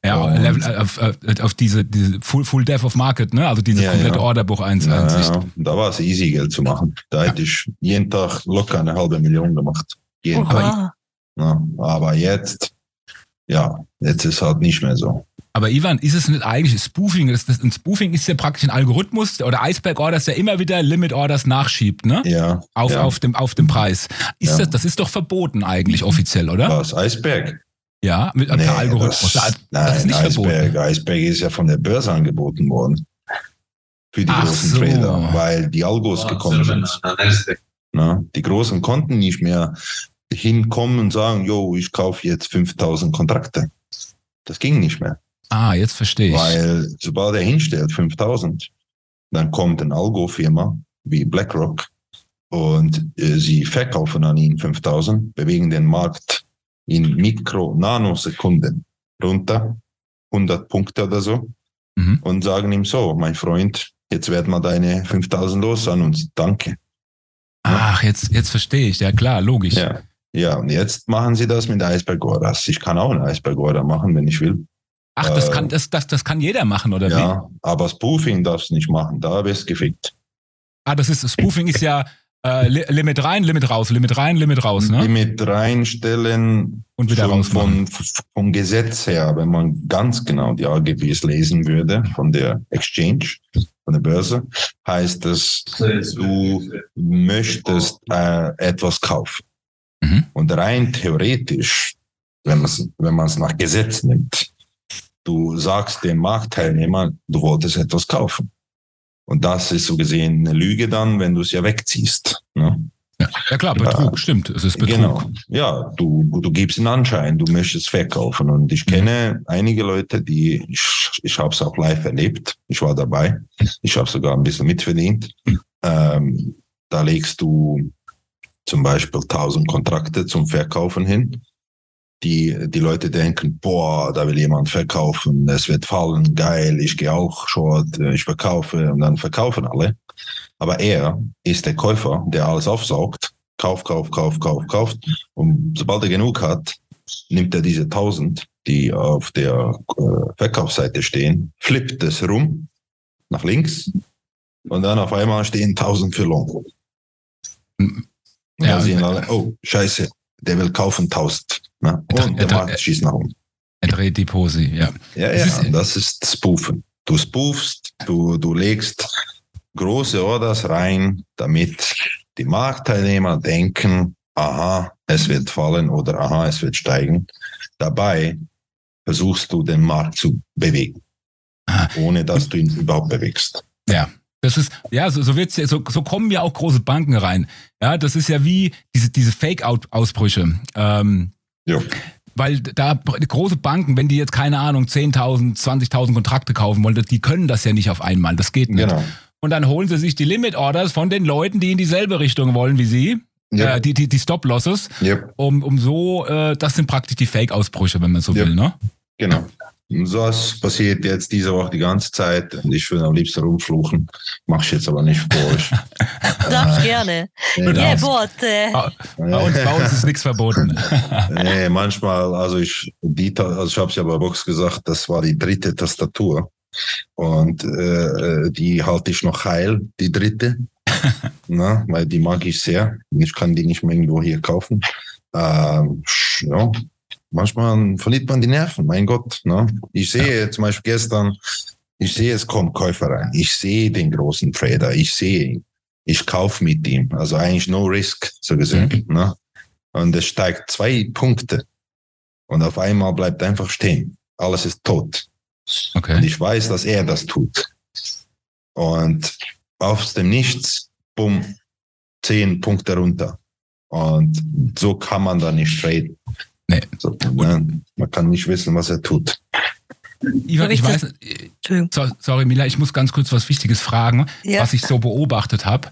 Speaker 1: Ja, äh, auf, äh, auf diese, diese Full, Full Death of Market, ne? Also diese
Speaker 3: Ja,
Speaker 1: komplette
Speaker 3: ja.
Speaker 1: Orderbuch-Einsicht.
Speaker 3: Ja, da war es easy, Geld zu machen. Da hätte ich jeden Tag locker eine halbe Million gemacht. Jeden Tag.
Speaker 2: Oha.
Speaker 3: Ne? Aber jetzt, ja, jetzt ist halt nicht mehr so.
Speaker 1: Aber Ivan, ist es nicht eigentlich Spoofing? Das, das, ein Spoofing ist ja praktisch ein Algorithmus oder Iceberg-Orders, der immer wieder Limit-Orders nachschiebt, ne?
Speaker 3: Ja,
Speaker 1: Auf,
Speaker 3: ja.
Speaker 1: auf, dem, auf dem Preis. Ist
Speaker 3: Ja.
Speaker 1: das, das ist doch verboten eigentlich offiziell, oder?
Speaker 3: Was, Eisberg?
Speaker 1: Ja, mit per Algorithmus. Das,
Speaker 3: Das,
Speaker 1: das ist
Speaker 3: nein,
Speaker 1: nicht
Speaker 3: Eisberg,
Speaker 1: verboten.
Speaker 3: Eisberg ist ja von der Börse angeboten worden. Für die
Speaker 1: Ach
Speaker 3: großen
Speaker 1: so.
Speaker 3: Trader, weil die Algos gekommen sind.
Speaker 4: Na.
Speaker 3: Ne? Die Großen konnten nicht mehr hinkommen und sagen, yo, ich kaufe jetzt 5000 Kontrakte. Das ging nicht mehr.
Speaker 1: Ah, jetzt verstehe ich.
Speaker 3: Weil sobald er hinstellt 5000, dann kommt eine Algo-Firma wie BlackRock und äh, sie verkaufen an ihn 5000, bewegen den Markt in Mikro-Nanosekunden runter, 100 Punkte oder so,
Speaker 1: Mhm.
Speaker 3: und sagen ihm so, mein Freund, jetzt werden wir deine 5000 los an uns. Danke.
Speaker 1: Ach, jetzt, jetzt verstehe ich. Ja, klar, logisch.
Speaker 3: Ja. Ja, und jetzt machen sie das mit Eisberg Orders. Ich kann auch einen Eisberg Order machen, wenn ich will.
Speaker 1: Ach, das
Speaker 3: Äh,
Speaker 1: kann, das, das, das kann jeder machen, oder wie?
Speaker 3: Ja, aber Spoofing darfst du nicht machen. Da wirst du gefickt.
Speaker 1: Ah, das ist, Spoofing ist ja äh, Li- Limit rein, Limit raus, Limit rein, Limit raus, ne?
Speaker 3: Limit reinstellen
Speaker 1: Und wieder rausmachen.
Speaker 3: von, vom Gesetz her, wenn man ganz genau die AGBs lesen würde, von der Exchange, von der Börse, heißt es, du möchtest äh, etwas kaufen.
Speaker 1: Mhm.
Speaker 3: Und rein theoretisch, wenn man es wenn man's nach Gesetz nimmt, du sagst dem Marktteilnehmer, du wolltest etwas kaufen. Und das ist so gesehen eine Lüge dann, wenn du es ja wegziehst. Ne?
Speaker 1: Ja klar, Betrug, stimmt. Es ist Betrug.
Speaker 3: Genau. Ja, du, du gibst einen Anschein, du möchtest verkaufen. Und ich kenne einige Leute, die, ich, ich habe es auch live erlebt. Ich war dabei. Ich habe sogar ein bisschen mitverdient. Ähm, da legst du zum Beispiel 1000 Kontrakte zum Verkaufen hin. Die, die Leute denken, boah, da will jemand verkaufen, es wird fallen, geil, ich gehe auch short, ich verkaufe und dann verkaufen alle. Aber er ist der Käufer, der alles aufsaugt, kauft, kauft, kauft, kauft, kauft. Und sobald er genug hat, nimmt er diese 1000, die auf der äh, Verkaufsseite stehen, flippt es rum nach links und dann auf einmal stehen 1000 für Long.
Speaker 1: Ja,
Speaker 3: sehen alle, oh, scheiße, der will kaufen 1000. Ne?
Speaker 1: Er-
Speaker 3: Und der
Speaker 1: er-
Speaker 3: Markt schießt nach unten.
Speaker 1: Er dreht die Posi, ja.
Speaker 3: Ja, ja,
Speaker 1: ist-
Speaker 3: das ist Spoofen. Du spoofst, du, du legst große Orders rein, damit die Marktteilnehmer denken, aha, es wird fallen oder aha, es wird steigen. Dabei versuchst du den Markt zu bewegen,
Speaker 1: Ah.
Speaker 3: ohne dass du ihn überhaupt bewegst.
Speaker 1: Das ist, ja, so, so wird's ja, so, so kommen ja auch große Banken rein. Ja, das ist ja wie diese, diese Fake-Out-Ausbrüche. Ähm,
Speaker 3: Ja.
Speaker 1: Weil da große Banken, wenn die jetzt keine Ahnung 10.000, 20.000 Kontrakte kaufen wollen, die können das ja nicht auf einmal. Das geht nicht.
Speaker 3: Genau.
Speaker 1: Und dann holen sie sich die Limit Orders von den Leuten, die in dieselbe Richtung wollen wie sie,
Speaker 3: Ja.
Speaker 1: äh, die, die, die Stop Losses,
Speaker 3: Ja,
Speaker 1: um, um so, äh, das sind praktisch die Fake-Ausbrüche, wenn man so
Speaker 3: Ja.
Speaker 1: will, ne?
Speaker 3: genau. Was passiert jetzt diese Woche die ganze Zeit und ich würde am liebsten rumfluchen. Mach ich jetzt aber nicht für euch. [laughs]
Speaker 2: Darfst gerne.
Speaker 1: Hört
Speaker 2: Yeah,
Speaker 1: auf.
Speaker 2: but, äh,
Speaker 1: Bei uns, bei uns ist nichts verboten. [laughs]
Speaker 3: Nee, manchmal, also ich, die, Ta- also ich habe es ja bei Box gesagt, das war die dritte Tastatur. Und äh, die halte ich noch heil, die dritte. [laughs] Na, weil die mag ich sehr. Ich kann die nicht mehr irgendwo hier kaufen. Ähm, ja, manchmal verliert man die Nerven, mein Gott. Ne? Ich sehe zum Beispiel gestern, ich sehe, es kommt Käufer rein. Ich sehe den großen Trader, ich sehe ihn. Ich kaufe mit ihm. Also eigentlich no risk, so gesehen. Ne? Und es steigt zwei Punkte. Und auf einmal bleibt einfach stehen. Alles ist tot. Und
Speaker 1: Okay.
Speaker 3: ich weiß, dass er das tut. Und aus dem Nichts, bumm, zehn Punkte runter. Und so kann man da nicht traden.
Speaker 1: Nee.
Speaker 3: So, ne? Man kann nicht wissen, was er tut.
Speaker 1: Ivan, ich weiß, so, sorry Mila, ich muss ganz kurz was Wichtiges fragen,
Speaker 2: Ja.
Speaker 1: was ich so beobachtet habe.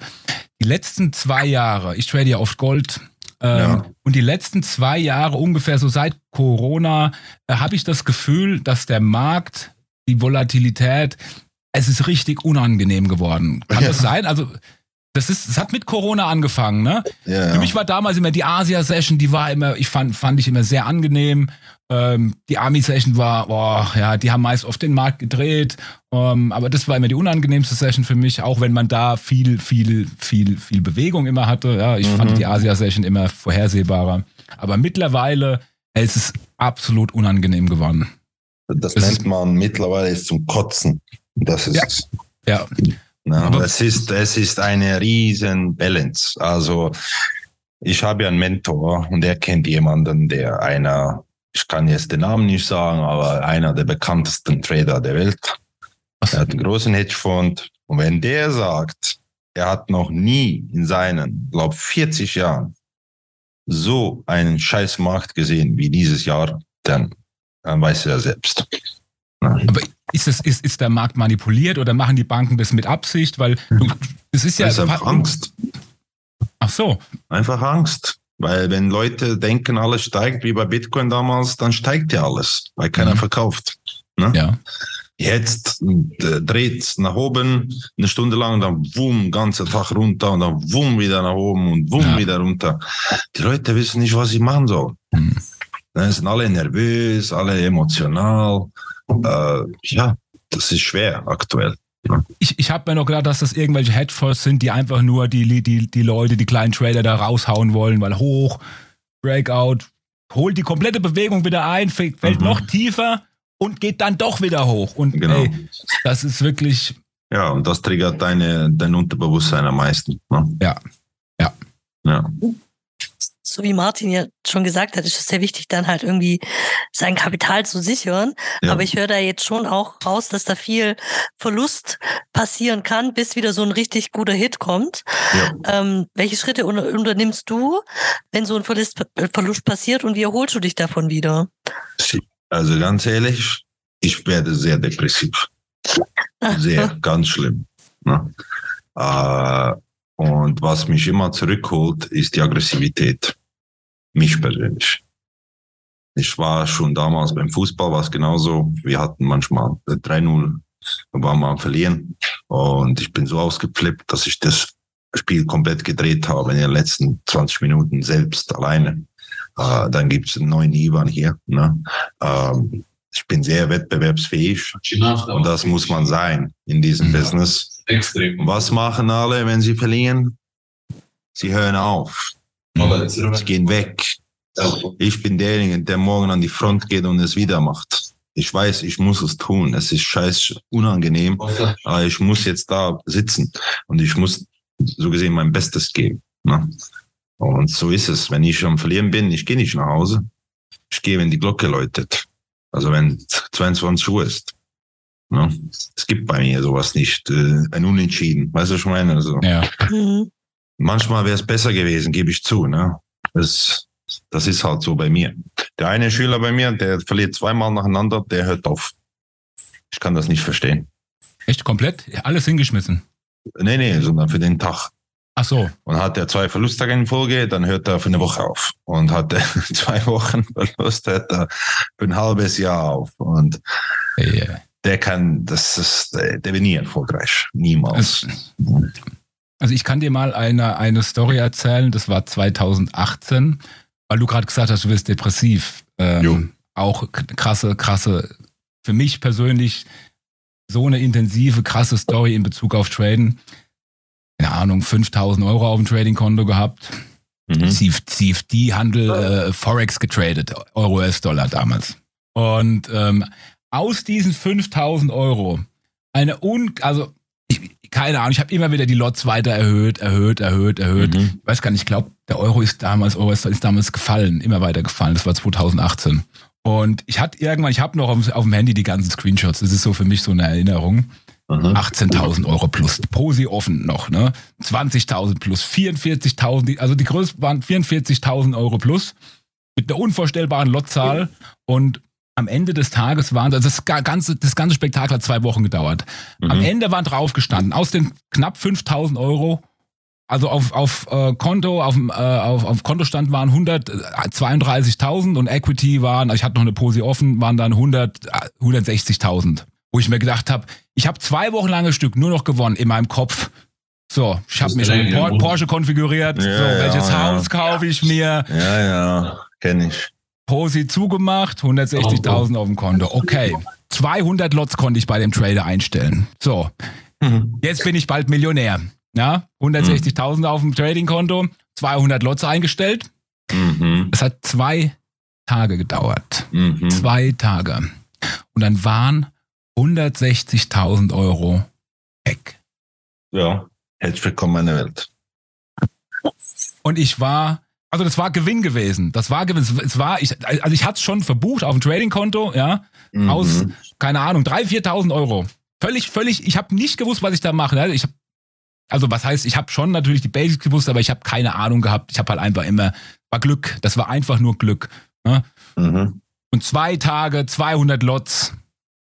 Speaker 1: Die letzten zwei Jahre, ich trade ja oft Gold, ähm,
Speaker 3: Ja.
Speaker 1: und die letzten zwei Jahre ungefähr so seit Corona äh, habe ich das Gefühl, dass der Markt, die Volatilität, es ist richtig unangenehm geworden. Kann
Speaker 3: Ja.
Speaker 1: das sein? Also das ist, es hat mit Corona angefangen, ne?
Speaker 3: Ja,
Speaker 1: Für mich war damals immer die Asia-Session, die war immer, ich fand, fand ich immer sehr angenehm. Ähm, die Army-Session war, boah, ja, die haben meist auf den Markt gedreht. Ähm, aber das war immer die unangenehmste Session für mich, auch wenn man da viel, viel, viel, viel Bewegung immer hatte. Ja, ich
Speaker 3: Mhm.
Speaker 1: fand die Asia-Session immer vorhersehbarer. Aber mittlerweile es ist es absolut unangenehm geworden.
Speaker 3: das
Speaker 1: das
Speaker 3: nennt man mittlerweile ist zum Kotzen. Das ist
Speaker 1: Ja. Ja, Aber-
Speaker 3: es ist, es ist eine riesen Balance. Also ich habe ja einen Mentor und der kennt jemanden, der einer, ich kann jetzt den Namen nicht sagen, aber einer der bekanntesten Trader der Welt. Er hat einen großen Hedgefonds und wenn der sagt, er hat noch nie in seinen, glaube 40 Jahren so einen scheiß Markt gesehen wie dieses Jahr, dann, dann du ja selbst.
Speaker 1: Aber ist, das, ist, ist der Markt manipuliert oder machen die Banken das mit Absicht? Weil es ist ja.
Speaker 3: Das ist einfach Angst.
Speaker 1: Ach so.
Speaker 3: Einfach Angst. Weil wenn Leute denken, alles steigt, wie bei Bitcoin damals, dann steigt ja alles, weil keiner
Speaker 1: Mhm.
Speaker 3: verkauft. Ne?
Speaker 1: Ja.
Speaker 3: Jetzt dreht nach oben eine Stunde lang, dann wumm, ganzer Tag runter und dann wumm wieder nach oben und wumm
Speaker 1: Ja.
Speaker 3: wieder runter. Die Leute wissen nicht, was sie machen sollen.
Speaker 1: Hm.
Speaker 3: Dann sind alle nervös, alle emotional. Äh, ja, das ist schwer aktuell.
Speaker 1: Ich, ich habe mir noch gedacht, dass das irgendwelche Hedgefonds sind, die einfach nur die, die, die Leute, die kleinen Trader da raushauen wollen, weil hoch, Breakout, holt die komplette Bewegung wieder ein, fällt fällt
Speaker 3: Mhm.
Speaker 1: noch tiefer und geht dann doch wieder hoch. Und
Speaker 3: Genau.
Speaker 1: ey, das ist wirklich,
Speaker 3: Ja, und das triggert deine, dein Unterbewusstsein am meisten. Ne?
Speaker 1: Ja. Ja.
Speaker 3: Ja.
Speaker 2: So wie Martin ja schon gesagt hat, ist es sehr wichtig, dann halt irgendwie sein Kapital zu sichern.
Speaker 3: Ja.
Speaker 2: Aber ich höre da jetzt schon auch raus, dass da viel Verlust passieren kann, bis wieder so ein richtig guter Hit kommt.
Speaker 3: Ja.
Speaker 2: Ähm, welche Schritte unter unternimmst du, wenn so ein Verlust, äh, Verlust passiert und wie erholst du dich davon wieder?
Speaker 3: Also ganz ehrlich, ich werde sehr depressiv. Sehr, [laughs] ganz schlimm. Ne? Äh, und was mich immer zurückholt, ist die Aggressivität. Mich persönlich. Ich war schon damals beim Fußball, war es genauso. Wir hatten manchmal äh, 3-0, wir waren mal am Verlieren. Und ich bin so ausgeflippt, dass ich das Spiel komplett gedreht habe in den letzten 20 Minuten selbst alleine. Äh, dann gibt es einen neuen Ivan hier. Ne? Ähm, ich bin sehr wettbewerbsfähig und das muss man sein in diesem
Speaker 1: Mhm.
Speaker 3: Business.
Speaker 4: Extrem.
Speaker 3: Was machen alle, wenn sie verlieren? Sie hören auf. Sie gehen weg. Ich bin derjenige, der morgen an die Front geht und es wieder macht. Ich weiß, ich muss es tun. Es ist scheiß unangenehm, aber ich muss jetzt da sitzen und ich muss so gesehen mein Bestes geben. Ne? Und so ist es. Wenn ich am Verlieren bin, ich gehe nicht nach Hause. Ich gehe, wenn die Glocke läutet. Also wenn 22 Uhr ist. Ne? Es gibt bei mir sowas nicht. Äh, ein Unentschieden. Weißt du, was ich meine? Also,
Speaker 1: ja.
Speaker 2: Mhm.
Speaker 3: Manchmal wäre es besser gewesen, gebe ich zu. Ne? Das, das ist halt so bei mir. Der eine Schüler bei mir, der verliert zweimal nacheinander, der hört auf. Ich kann das nicht verstehen.
Speaker 1: Echt komplett? Alles hingeschmissen.
Speaker 3: Nee, nee, sondern für den Tag.
Speaker 1: Ach so.
Speaker 3: Und hat er zwei Verlusttage in Folge, dann hört er für eine Woche auf. Und hat er [laughs] zwei Wochen Verlust, hört er für ein halbes Jahr auf. Und
Speaker 1: Ey,
Speaker 3: der kann, das ist, der, der wird nie erfolgreich. Niemals.
Speaker 1: Also ich kann dir mal eine, eine Story erzählen, das war 2018, weil du gerade gesagt hast, du wirst depressiv. Ähm, auch krasse, krasse, für mich persönlich so eine intensive, krasse Story in Bezug auf Traden. Keine Ahnung, 5000 Euro auf dem Trading-Konto gehabt.
Speaker 3: Mhm.
Speaker 1: CF CFD-Handel, äh, Forex getradet, Euro, US-Dollar damals. Und ähm, aus diesen 5000 Euro eine un, also keine Ahnung, ich habe immer wieder die Lots weiter erhöht, erhöht, erhöht, erhöht.
Speaker 3: Mhm.
Speaker 1: Ich weiß gar nicht, ich glaube, der Euro ist damals, Euro ist, ist damals gefallen, immer weiter gefallen. Das war 2018. Und ich hatte irgendwann, ich habe noch auf, auf dem Handy die ganzen Screenshots. Das ist so für mich so eine Erinnerung.
Speaker 3: Mhm.
Speaker 1: 18.000 Euro plus, Posi offen noch, ne? 20.000 plus, 44.000, die- also die größten waren 44.000 Euro plus mit einer unvorstellbaren Lotzahl und am Ende des Tages waren, also das ga- ganze, das ganze Spektakel hat zwei Wochen gedauert. Am
Speaker 3: Mhm.
Speaker 1: Ende waren draufgestanden, aus den knapp 5.000 Euro, also auf, auf äh, Konto, auf, äh, auf, auf Kontostand waren 132.000 und Equity waren, ich hatte noch eine Posi offen, waren dann 100, äh, 160.000. Wo ich mir gedacht habe, ich habe zwei Wochen lange Stück nur noch gewonnen in meinem Kopf. So, ich habe mir schon
Speaker 4: der
Speaker 1: Por. Porsche konfiguriert.
Speaker 3: Ja,
Speaker 1: so, welches
Speaker 3: ja,
Speaker 1: Haus kaufe ich mir?
Speaker 3: Ja, ja, kenne ich.
Speaker 1: Posi zugemacht, 160.000 auf dem Konto. Okay. 200 Lots konnte ich bei dem Trader einstellen. So,
Speaker 3: Mhm.
Speaker 1: jetzt bin ich bald Millionär. Ja, 160.000 auf dem Trading-Konto, 200 Lots eingestellt.
Speaker 3: Mhm.
Speaker 1: Es hat zwei Tage gedauert.
Speaker 3: Mhm.
Speaker 1: Zwei Tage. Und dann waren 160.000 Euro weg.
Speaker 3: Ja, herzlich willkommen in meiner Welt.
Speaker 1: Und ich war, also das war Gewinn gewesen. Das war Gewinn. Es war, ich, also ich hatte es schon verbucht auf dem Trading-Konto, ja,
Speaker 3: Mhm.
Speaker 1: aus, keine Ahnung, 3.000, 4.000 Euro. Völlig, völlig, ich habe nicht gewusst, was ich da mache. ne? Ich hab, Also was heißt, ich habe schon natürlich die Basics gewusst, aber ich habe keine Ahnung gehabt. Ich habe halt einfach immer, war Glück. Das war einfach nur Glück. Ne?
Speaker 3: Mhm.
Speaker 1: Und zwei Tage, 200 Lots,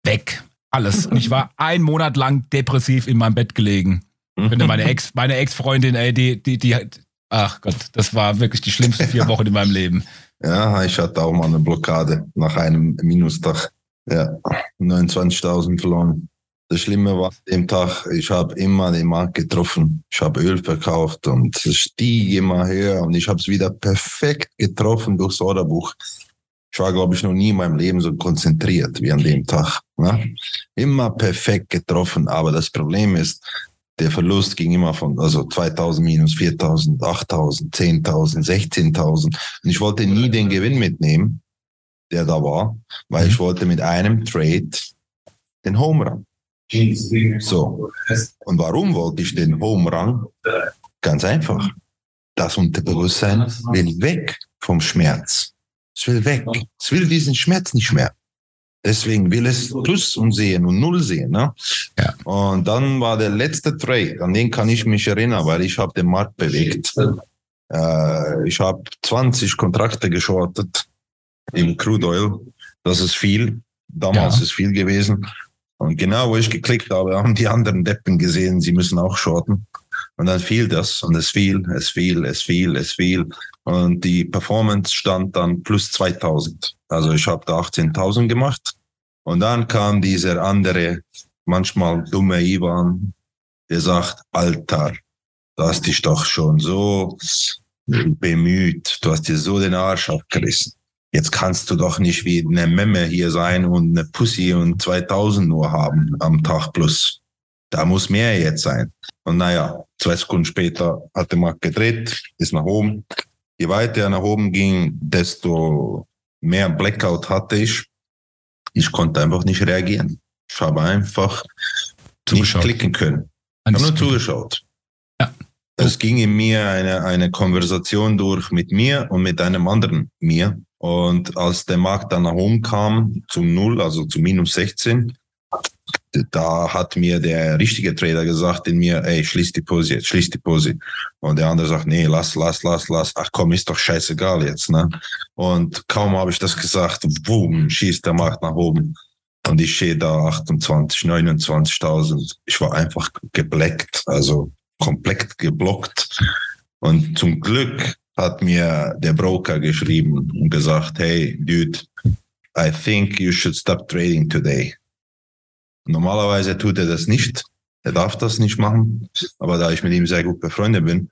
Speaker 1: weg. Alles. Und ich war einen Monat lang depressiv in meinem Bett gelegen. Finde, meine [laughs] Ex, meine Ex-Freundin, ey, die, die, die, hat- ach Gott, das war wirklich die schlimmsten vier [laughs] Wochen in meinem Leben.
Speaker 3: Ja, ich hatte auch mal eine Blockade nach einem Minustag. Ja, 29.000 verloren. Das Schlimme war an dem Tag, ich habe immer den Markt getroffen. Ich habe Öl verkauft und es stieg immer höher und ich habe es wieder perfekt getroffen durchs Orderbuch. Ich war, glaube ich, noch nie in meinem Leben so konzentriert wie an dem Tag. Ne? Immer perfekt getroffen, aber das Problem ist, der Verlust ging immer von also 2000 minus 4000, 8000, 10.000, 16.000. Und ich wollte nie den Gewinn mitnehmen, der da war, weil ich wollte mit einem Trade den Home Run. So. Und warum wollte ich den Home Run? Ganz einfach. Das Unterbewusstsein will weg vom Schmerz. Es will weg. Es will diesen Schmerz nicht mehr. Deswegen will es Plus und sehen und Null sehen. Ne?
Speaker 1: Ja.
Speaker 3: Und dann war der letzte Trade, an den kann ich mich erinnern, weil ich habe den Markt bewegt. Äh, ich habe 20 Kontrakte geschortet im Crude Oil. Das ist viel. Damals
Speaker 1: Ja.
Speaker 3: ist viel gewesen. Und genau, wo ich geklickt habe, [laughs] haben die anderen Deppen gesehen, sie müssen auch shorten. Und dann fiel das und es fiel, es fiel, es fiel, es fiel. Und die Performance stand dann plus 2000. Also ich habe da 18.000 gemacht. Und dann kam dieser andere, manchmal dumme Ivan, der sagt, Alter, du hast dich doch schon so bemüht, du hast dir so den Arsch abgerissen. Jetzt kannst du doch nicht wie eine Memme hier sein und eine Pussy und 2000 nur haben am Tag plus. Da muss mehr jetzt sein. Und naja, zwei Sekunden später hat der Markt gedreht, ist nach oben. Je weiter er nach oben ging, desto mehr Blackout hatte ich. Ich konnte einfach nicht reagieren. Ich habe einfach
Speaker 1: Zugeschaut.
Speaker 3: nicht klicken können. Ich habe nur zugeschaut.
Speaker 1: Ja.
Speaker 3: Es ging in mir eine, eine Konversation durch mit mir und mit einem anderen mir. Und als der Markt dann nach oben kam, zum Null, also zu minus 16, da hat mir der richtige Trader gesagt in mir, ey, schließ die Pose jetzt, schließ die Pose. Und der andere sagt, nee, lass, lass, lass, lass. Ach komm, ist doch scheißegal jetzt, ne? Und kaum habe ich das gesagt, boom, schießt der Markt nach oben. Und ich stehe da 28, 29.000. Ich war einfach gebleckt, also komplett geblockt. Und zum Glück hat mir der Broker geschrieben und gesagt, hey, dude, I think you should stop trading today. Normalerweise tut er das nicht. Er darf das nicht machen. Aber da ich mit ihm sehr gut befreundet bin,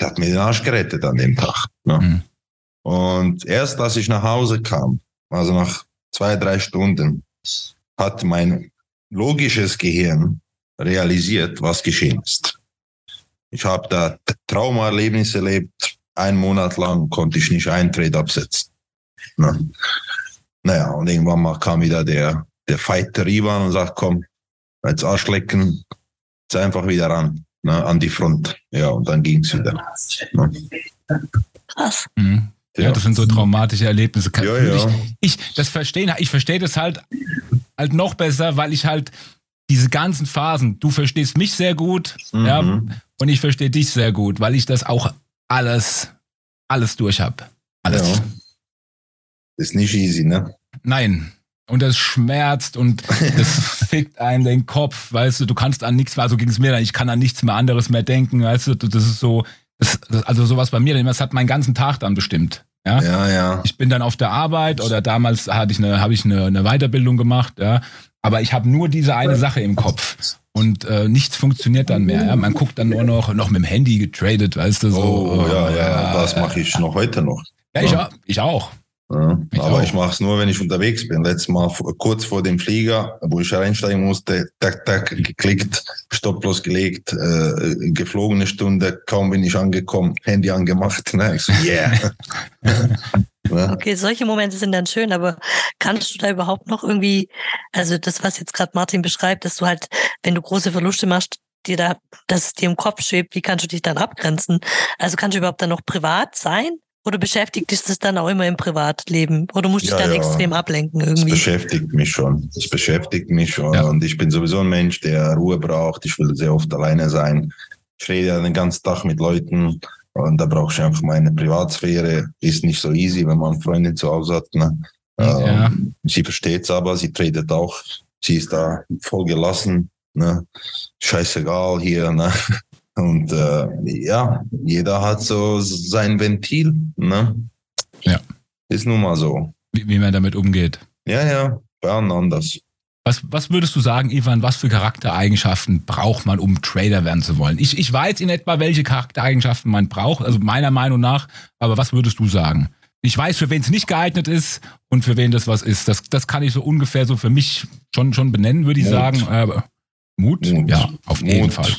Speaker 3: der hat mir den Arsch gerettet an dem Tag. Ne?
Speaker 1: Mhm.
Speaker 3: Und erst als ich nach Hause kam, also nach zwei, drei Stunden, hat mein logisches Gehirn realisiert, was geschehen ist. Ich habe da Traumaerlebnis erlebt. Einen Monat lang konnte ich nicht einen Trade absetzen. Ne? Naja, und irgendwann mal kam wieder der, der Fighter Ivan und sagt, komm, als Arschlecken, jetzt einfach wieder ran, ne, an die Front. Ja, und dann ging's wieder. Ne?
Speaker 2: Krass.
Speaker 1: Mhm. Ja, das sind so traumatische Erlebnisse.
Speaker 3: Ja,
Speaker 1: fühl
Speaker 3: ja.
Speaker 1: Ich, ich das verstehen, ich verstehe das halt, halt noch besser, weil ich halt diese ganzen Phasen, du verstehst mich sehr gut, ja,
Speaker 3: Mhm.
Speaker 1: und ich verstehe dich sehr gut, weil ich das auch alles, alles durch hab. Alles.
Speaker 3: Ja. Ist nicht easy, ne?
Speaker 1: Nein. Und das schmerzt und [laughs] das fickt einem den Kopf, weißt du, du kannst an nichts mehr, also ging es mir dann, ich kann an nichts mehr anderes mehr denken, weißt du, das ist so, das, also sowas bei mir, das hat meinen ganzen Tag dann bestimmt. Ja?
Speaker 3: Ja, ja.
Speaker 1: Ich bin dann auf der Arbeit oder damals hatte ich eine, habe ich eine, eine Weiterbildung gemacht, ja. Aber ich habe nur diese eine Sache im Kopf. Und äh, nichts funktioniert dann mehr. Ja? Man guckt dann nur noch, noch mit dem Handy getradet, weißt du, so.
Speaker 3: Oh, ja, ja,
Speaker 1: ja,
Speaker 3: das mache ich noch heute noch.
Speaker 1: Ja, ich, auch- ich auch.
Speaker 3: Ja,
Speaker 1: Ich
Speaker 3: aber
Speaker 1: auch.
Speaker 3: ich mache es nur, wenn ich unterwegs bin. Letztes Mal kurz vor dem Flieger, wo ich reinsteigen musste, tak, tak, geklickt, Stopp losgelegt, äh, geflogene Stunde, kaum bin ich angekommen, Handy angemacht. Ne? Ich so, yeah. [laughs]
Speaker 2: Okay, solche Momente sind dann schön, aber kannst du da überhaupt noch irgendwie, also das, was jetzt gerade Martin beschreibt, dass du halt, wenn du große Verluste machst, dir da, dass es dir im Kopf schwebt, wie kannst du dich dann abgrenzen? Also kannst du überhaupt dann noch privat sein? Oder beschäftigt dich das dann auch immer im Privatleben? Oder musst du
Speaker 3: Ja,
Speaker 2: dich dann
Speaker 3: ja.
Speaker 2: extrem ablenken
Speaker 3: Das
Speaker 2: irgendwie?
Speaker 3: beschäftigt mich schon. Das beschäftigt mich schon.
Speaker 1: Ja.
Speaker 3: Und ich bin sowieso ein Mensch, der Ruhe braucht. Ich will sehr oft alleine sein. Ich rede ja den ganzen Tag mit Leuten und da brauche ich einfach meine Privatsphäre. Ist nicht so easy, wenn man Freundin zu Hause hat. Ne?
Speaker 1: Ja.
Speaker 3: Ähm, sie versteht es aber, sie tradet auch. Sie ist da voll gelassen. Ne? Scheißegal hier. Ne? Und äh, ja, jeder hat so sein Ventil. Ne?
Speaker 1: Ja.
Speaker 3: Ist nun mal so.
Speaker 1: Wie, wie man damit umgeht.
Speaker 3: Ja, ja, anderen anders.
Speaker 1: Was, was würdest du sagen, Ivan, was für Charaktereigenschaften braucht man, um Trader werden zu wollen? Ich, ich weiß in etwa, welche Charaktereigenschaften man braucht, also meiner Meinung nach, aber was würdest du sagen? Ich weiß, für wen es nicht geeignet ist und für wen das was ist. Das, das kann ich so ungefähr so für mich schon, schon benennen, würde ich
Speaker 3: Mut.
Speaker 1: sagen. Aber Mut?
Speaker 3: Mut.
Speaker 1: Ja, auf jeden
Speaker 3: Mut.
Speaker 1: Fall.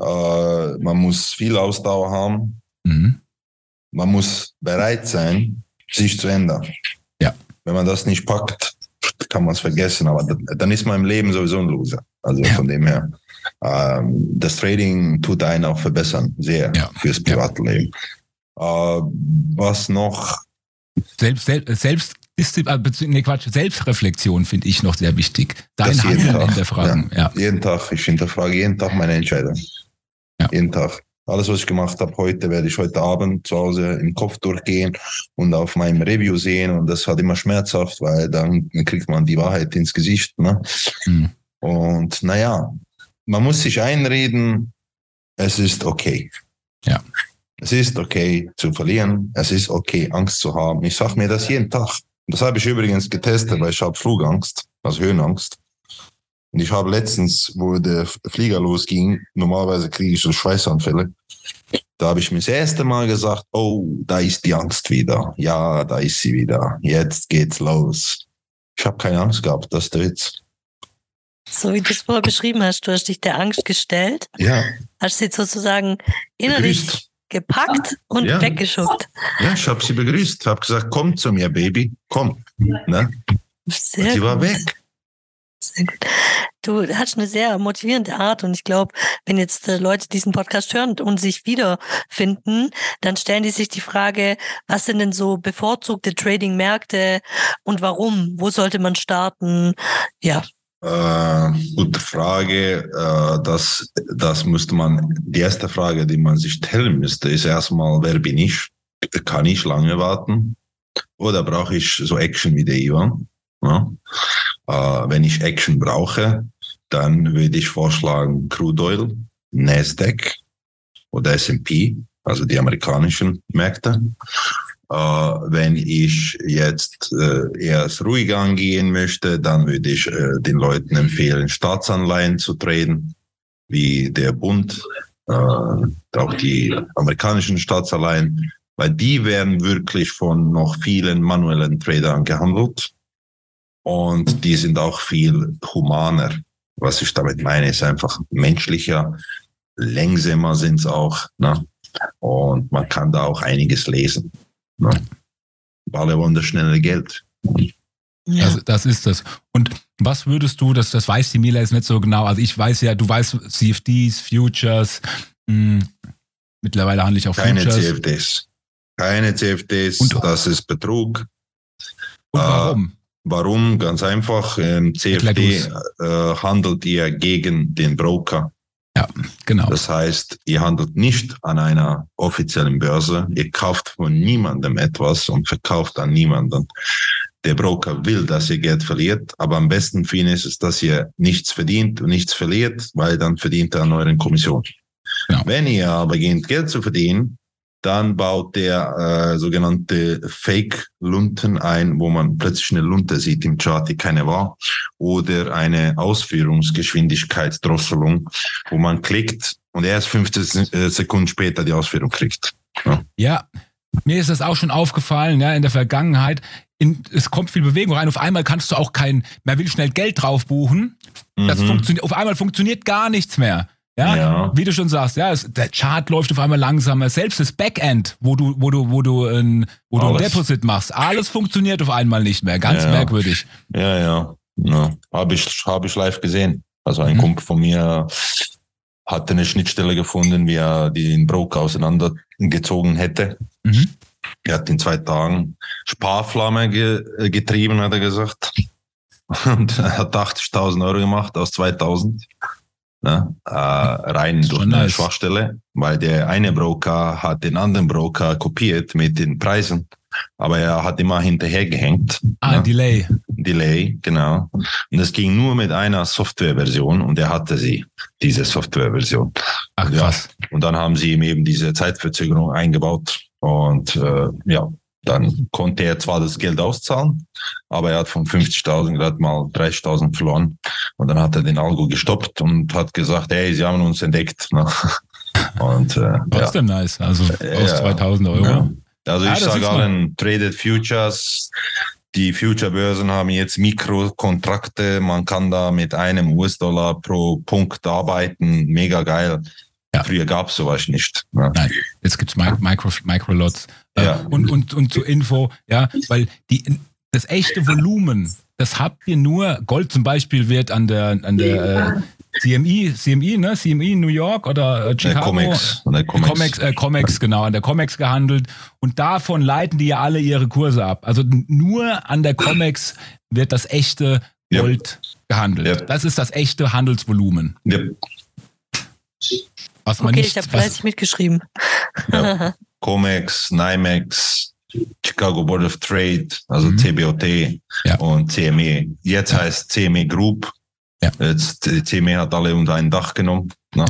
Speaker 3: Äh, man muss viel Ausdauer haben.
Speaker 1: Mhm.
Speaker 3: Man muss bereit sein, sich zu ändern.
Speaker 1: Ja.
Speaker 3: Wenn man das nicht packt, kann man es vergessen. Aber dann- ist man im Leben sowieso ein Loser. Also
Speaker 1: Ja.
Speaker 3: von dem her. Ähm, das Trading tut einen auch verbessern, sehr
Speaker 1: Ja.
Speaker 3: fürs private Leben. Äh, was noch?
Speaker 1: Selbst, selbst, selbst äh, nee, Quatsch, Selbstreflexion finde ich noch sehr wichtig. Dein Handeln
Speaker 3: Tag,
Speaker 1: hinterfragen. Ja.
Speaker 3: Jeden Tag, ich hinterfrage jeden Tag meine Entscheidung.
Speaker 1: Ja.
Speaker 3: Jeden Tag. Alles, was ich gemacht habe heute, werde ich heute Abend zu Hause im Kopf durchgehen und auf meinem Review sehen. Und das hat immer schmerzhaft, weil dann kriegt man die Wahrheit ins Gesicht. Ne?
Speaker 1: Mhm.
Speaker 3: Und naja, man muss sich einreden, es ist okay.
Speaker 1: Ja.
Speaker 3: Es ist okay zu verlieren. Es ist okay, Angst zu haben. Ich sage mir das jeden Tag. Das habe ich übrigens getestet, weil ich habe Flugangst, also Höhenangst. Und ich habe letztens, wo der Flieger losging, normalerweise kriege ich so Schweißanfälle. Da habe ich mir das erste Mal gesagt, oh, da ist die Angst wieder. Ja, da ist sie wieder. Jetzt geht's los. Ich habe keine Angst gehabt, das ist der Witz.
Speaker 2: So wie du es vorher beschrieben hast, du hast dich der Angst gestellt,
Speaker 3: Ja,
Speaker 2: hast sie sozusagen innerlich
Speaker 3: begrüßt.
Speaker 2: gepackt und
Speaker 3: Ja.
Speaker 2: weggeschuckt.
Speaker 3: Ja, ich habe sie begrüßt, habe gesagt, komm zu mir, Baby, komm. Ne? Sie war weg.
Speaker 2: Du hast eine sehr motivierende Art und ich glaube, wenn jetzt äh, Leute diesen Podcast hören und sich wiederfinden, dann stellen die sich die Frage, was sind denn so bevorzugte Trading-Märkte und warum? Wo sollte man starten? Ja,
Speaker 3: Äh, gute Frage. Äh, das, das müsste man, die erste Frage, die man sich stellen müsste, ist erstmal, wer bin ich? Kann ich lange warten? Oder brauche ich so Action wie der Ivan? Ja? Äh, wenn ich Action brauche, dann würde ich vorschlagen Crude Oil, Nasdaq oder S&P, also die amerikanischen Märkte. Äh, wenn ich jetzt äh, erst ruhig angehen möchte, dann würde ich äh, den Leuten empfehlen, Staatsanleihen zu traden, wie der Bund, äh, auch die amerikanischen Staatsanleihen, weil die werden wirklich von noch vielen manuellen Tradern gehandelt und die sind auch viel humaner. Was ich damit meine, ist einfach menschlicher, längsamer sind es auch. Ne? Und man kann da auch einiges lesen. Ne? Alle wollen das schnelle Geld.
Speaker 2: ja.
Speaker 1: Also das ist das. Und was würdest du, das, das weiß die Mila jetzt nicht so genau, also ich weiß ja, du weißt CFDs, Futures, mh, mittlerweile handle ich auch
Speaker 3: Keine
Speaker 1: Futures.
Speaker 3: CFDs. Keine CFDs,
Speaker 1: Und-
Speaker 3: das ist Betrug.
Speaker 1: Und
Speaker 3: Äh,
Speaker 1: warum?
Speaker 3: Warum? Ganz einfach. Ähm, CFD äh, handelt ihr gegen den Broker.
Speaker 1: Genau.
Speaker 3: Das heißt, ihr handelt nicht an einer offiziellen Börse. Ihr kauft von niemandem etwas und verkauft an niemanden. Der Broker will, dass ihr Geld verliert, aber am besten für ihn ist es, dass ihr nichts verdient und nichts verliert, weil dann verdient er an euren Kommission.
Speaker 1: Genau.
Speaker 3: Wenn ihr aber beginnt, Geld zu verdienen, dann baut der äh, sogenannte Fake-Lunten ein, wo man plötzlich eine Lunte sieht im Chart, die keine war, oder eine Ausführungsgeschwindigkeitsdrosselung, wo man klickt und erst 15 äh, Sekunden später die Ausführung kriegt.
Speaker 1: Ja, mir ist das auch schon aufgefallen, ja, in der Vergangenheit. In, es kommt viel Bewegung rein. Auf einmal kannst du auch kein, man will schnell Geld drauf buchen. Das
Speaker 3: Mhm.
Speaker 1: funktioniert, auf einmal funktioniert gar nichts mehr. Ja,
Speaker 3: Ja.
Speaker 1: wie du schon sagst, ja, es, der Chart läuft auf einmal langsamer. Selbst das Backend, wo du, wo du, wo du, ein, wo du ein. Deposit machst, alles funktioniert auf einmal nicht mehr. Ganz
Speaker 3: Ja.
Speaker 1: merkwürdig.
Speaker 3: Ja, ja. ja. Habe ich, hab ich live gesehen. Also ein
Speaker 1: Mhm.
Speaker 3: Kumpel von mir hatte eine Schnittstelle gefunden, wie er den Broker auseinandergezogen hätte.
Speaker 1: Mhm.
Speaker 3: Er hat in zwei Tagen Sparflamme ge äh, getrieben, hat er gesagt. [laughs] Und er hat 80.000 Euro gemacht aus 2.000. Ne? Äh, rein durch eine
Speaker 1: nice.
Speaker 3: Schwachstelle, weil der eine Broker hat den anderen Broker kopiert mit den Preisen, aber er hat immer hinterhergehängt.
Speaker 1: Ah,
Speaker 3: ne?
Speaker 1: Delay.
Speaker 3: Delay, genau. Und das ging nur mit einer Softwareversion und er hatte sie, diese Softwareversion.
Speaker 1: Ach,
Speaker 3: Ja.
Speaker 1: krass.
Speaker 3: Und dann haben sie ihm eben diese Zeitverzögerung eingebaut und äh, ja, dann konnte er zwar das Geld auszahlen, aber er hat von 50.000 gerade mal 30.000 verloren. Und dann hat er den Algo gestoppt und hat gesagt, hey, sie haben uns entdeckt. ne? [laughs] Und äh, ja.
Speaker 1: Trotzdem nice. Also aus
Speaker 3: Ja.
Speaker 1: 2000 Euro.
Speaker 3: Ja. Also
Speaker 1: Ja,
Speaker 3: ich sage allen, Traded Futures, die Future-Börsen haben jetzt Mikrokontrakte, man kann da mit einem US-Dollar pro Punkt arbeiten, mega geil.
Speaker 1: Ja.
Speaker 3: Früher gab es sowas nicht. ne?
Speaker 1: Nein, jetzt gibt's Mi- Micro, Microlots. Äh,
Speaker 3: Ja.
Speaker 1: und, und, und zur Info, ja, weil die, das echte Volumen, das habt ihr nur, Gold zum Beispiel wird an der, an der äh, CMI, CMI, ne? CMI in New York oder äh,
Speaker 3: Der
Speaker 1: Chicago.
Speaker 3: Comex. Der Comex.
Speaker 1: Comex, äh, Comex, genau, an der Comex gehandelt. Und davon leiten die ja alle ihre Kurse ab. Also nur an der Comex wird das echte
Speaker 3: Ja.
Speaker 1: Gold gehandelt.
Speaker 3: Ja.
Speaker 1: Das ist das echte Handelsvolumen.
Speaker 3: Ja,
Speaker 1: Was man
Speaker 2: Okay,
Speaker 1: nicht,
Speaker 2: ich habe
Speaker 1: was,
Speaker 2: fleißig mitgeschrieben.
Speaker 3: Ja. [laughs] Comex, NYMEX, Chicago Board of Trade, also
Speaker 1: Mhm.
Speaker 3: CBOT
Speaker 1: Ja.
Speaker 3: und CME. Jetzt heißt CME Group.
Speaker 1: Ja.
Speaker 3: Jetzt, die CME hat alle unter ein Dach genommen. Ne?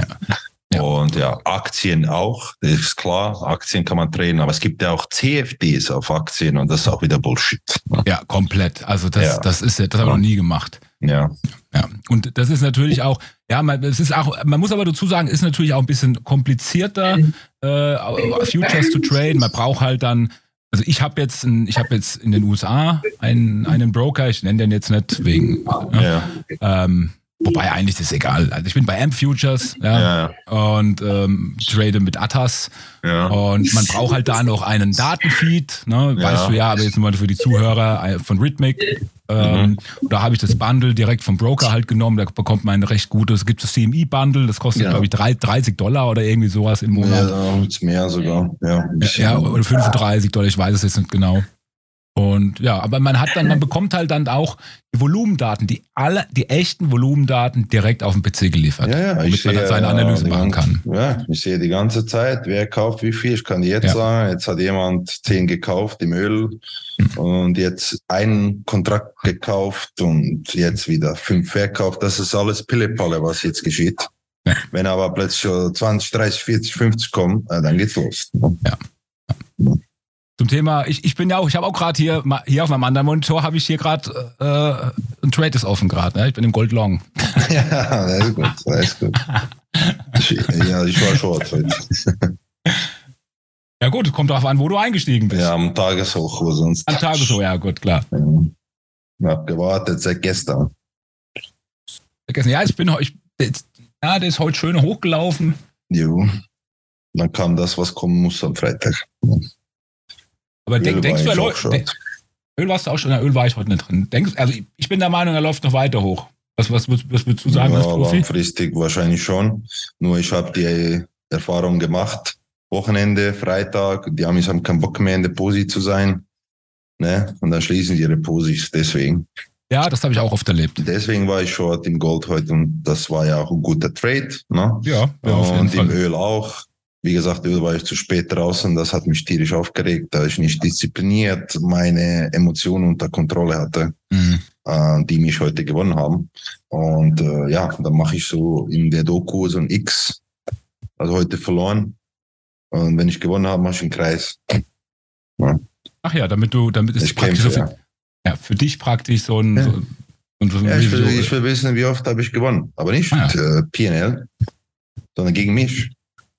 Speaker 1: Ja.
Speaker 3: Und ja, Aktien auch, das ist klar, Aktien kann man traden, aber es gibt ja auch CFDs auf Aktien und das ist auch wieder Bullshit. Ne?
Speaker 1: ja, komplett. Also das,
Speaker 3: Ja.
Speaker 1: das ist ja, das habe ich noch nie gemacht.
Speaker 3: Ja,
Speaker 1: Ja, und das ist natürlich auch, ja, man, es ist auch, man muss aber dazu sagen, ist natürlich auch ein bisschen komplizierter, äh, Futures zu traden. Man braucht halt dann, also ich habe jetzt, ein, ich habe jetzt in den USA einen, einen Broker, ich nenne den jetzt nicht wegen, ja,
Speaker 3: ja,
Speaker 1: ähm, wobei eigentlich ist es egal. Also ich bin bei Amp Futures, ja,
Speaker 3: ja,
Speaker 1: und ähm, trade mit Atas
Speaker 3: ja.
Speaker 1: und man braucht halt da noch einen Datenfeed, ne?
Speaker 3: Ja.
Speaker 1: weißt du ja, aber jetzt nur mal für die Zuhörer äh, von Rhythmic. Ähm, Da habe ich das Bundle direkt vom Broker halt genommen. Da bekommt man ein recht gutes, gibt es CMI-Bundle, das kostet,
Speaker 3: Ja.
Speaker 1: glaube ich, drei- 30 Dollar oder irgendwie sowas im
Speaker 3: Ja,
Speaker 1: Monat.
Speaker 3: wird's mehr sogar. Ja.
Speaker 1: Ja, oder 35 Dollar, ich weiß es jetzt nicht genau. Und ja, aber man hat dann, man [laughs] bekommt halt dann auch die Volumendaten, die alle, die echten Volumendaten direkt auf den PC geliefert,
Speaker 3: Ja, ja,
Speaker 1: damit
Speaker 3: ich
Speaker 1: man dann
Speaker 3: sehe,
Speaker 1: seine Analyse
Speaker 3: die
Speaker 1: machen kann.
Speaker 3: ganze- Ja, ich sehe die ganze Zeit, wer kauft wie viel. Ich kann jetzt
Speaker 1: Ja.
Speaker 3: sagen, jetzt hat jemand zehn gekauft im Öl und jetzt einen Kontrakt gekauft und jetzt wieder fünf verkauft. Das ist alles Pillepalle, was jetzt geschieht.
Speaker 1: Ja.
Speaker 3: Wenn aber plötzlich schon 20, 30, 40, 50 kommen, äh, dann geht's los.
Speaker 1: Zum Thema, ich, ich bin ja auch, ich habe auch gerade hier, hier auf meinem anderen Monitor habe ich hier gerade äh, ein Trade ist offen gerade. Ne? Ich bin im Gold Long. [laughs]
Speaker 3: ja, das ist gut, das ist gut. Ich, ja, ich war short.
Speaker 1: Ja gut, kommt darauf an, wo du eingestiegen bist.
Speaker 3: Ja, am Tageshoch, wo sonst.
Speaker 1: Am Tage so, ja gut, klar.
Speaker 3: Ich hab gewartet seit gestern.
Speaker 1: Vergessen. Ja, ich bin ich, ja, der ist heute schön hochgelaufen.
Speaker 3: Jo. Dann kam das, was kommen muss am Freitag.
Speaker 1: Aber denk, denkst du, er läuft? de- Öl warst du auch schon, Öl war ich heute nicht drin. Denkst, also ich, ich bin der Meinung, er läuft noch weiter hoch. Was, was, was, was würdest du sagen
Speaker 3: ja,
Speaker 1: als Profi?
Speaker 3: langfristig wahrscheinlich schon. Nur ich habe die Erfahrung gemacht. Wochenende, Freitag, die Amis haben keinen Bock mehr in der Posi zu sein. Ne? Und dann schließen sie ihre Posis. Deswegen.
Speaker 1: Ja, das habe ich auch oft erlebt.
Speaker 3: Deswegen war ich short im Gold heute und das war ja auch ein guter Trade. Ne?
Speaker 1: Ja, ja
Speaker 3: und im. Öl auch. Wie gesagt, Öl war ich zu spät draußen. Das hat mich tierisch aufgeregt, da ich nicht diszipliniert meine Emotionen unter Kontrolle hatte,
Speaker 1: Mhm.
Speaker 3: äh, die mich heute gewonnen haben. Und äh, ja, dann mache ich so in der Doku so ein X. Also heute verloren. Und wenn ich gewonnen habe, mache ich einen Kreis.
Speaker 1: Ach ja, damit du, damit ist
Speaker 3: Ich
Speaker 1: praktisch so
Speaker 3: kämpfe,
Speaker 1: für, ja, für dich praktisch so ein,
Speaker 3: Ja.
Speaker 1: so, und so ein
Speaker 3: Ja, ich, will, ich will wissen, wie oft habe ich gewonnen. Aber nicht
Speaker 1: Ah,
Speaker 3: mit äh, PNL, sondern gegen mich.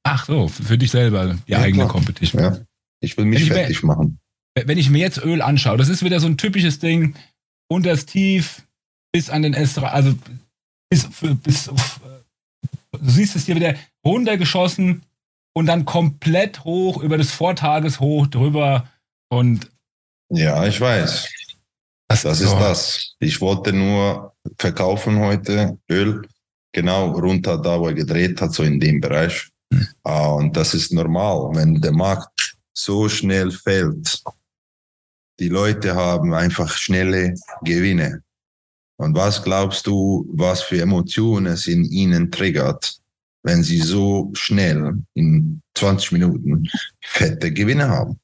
Speaker 1: Ach so, für dich selber, die
Speaker 3: Ja,
Speaker 1: eigene
Speaker 3: klar.
Speaker 1: Competition.
Speaker 3: Ja. Ich will mich
Speaker 1: Wenn ich
Speaker 3: fertig machen.
Speaker 1: wenn ich mir jetzt Öl anschaue, das ist wieder so ein typisches Ding, unter das Tief bis an den S3, also bis, für- bis auf, du siehst es hier wieder runtergeschossen und dann komplett hoch über das Vortageshoch drüber und
Speaker 3: Ja, ich weiß. Das ist
Speaker 1: so.
Speaker 3: das. Ich wollte nur verkaufen heute Öl, genau runter da, wo er gedreht hat, so in dem Bereich. Ah, Und das ist normal, wenn der Markt so schnell fällt. Die Leute haben einfach schnelle Gewinne. Und was glaubst du, was für Emotionen es in ihnen triggert, wenn sie so schnell in 20 Minuten fette Gewinne haben?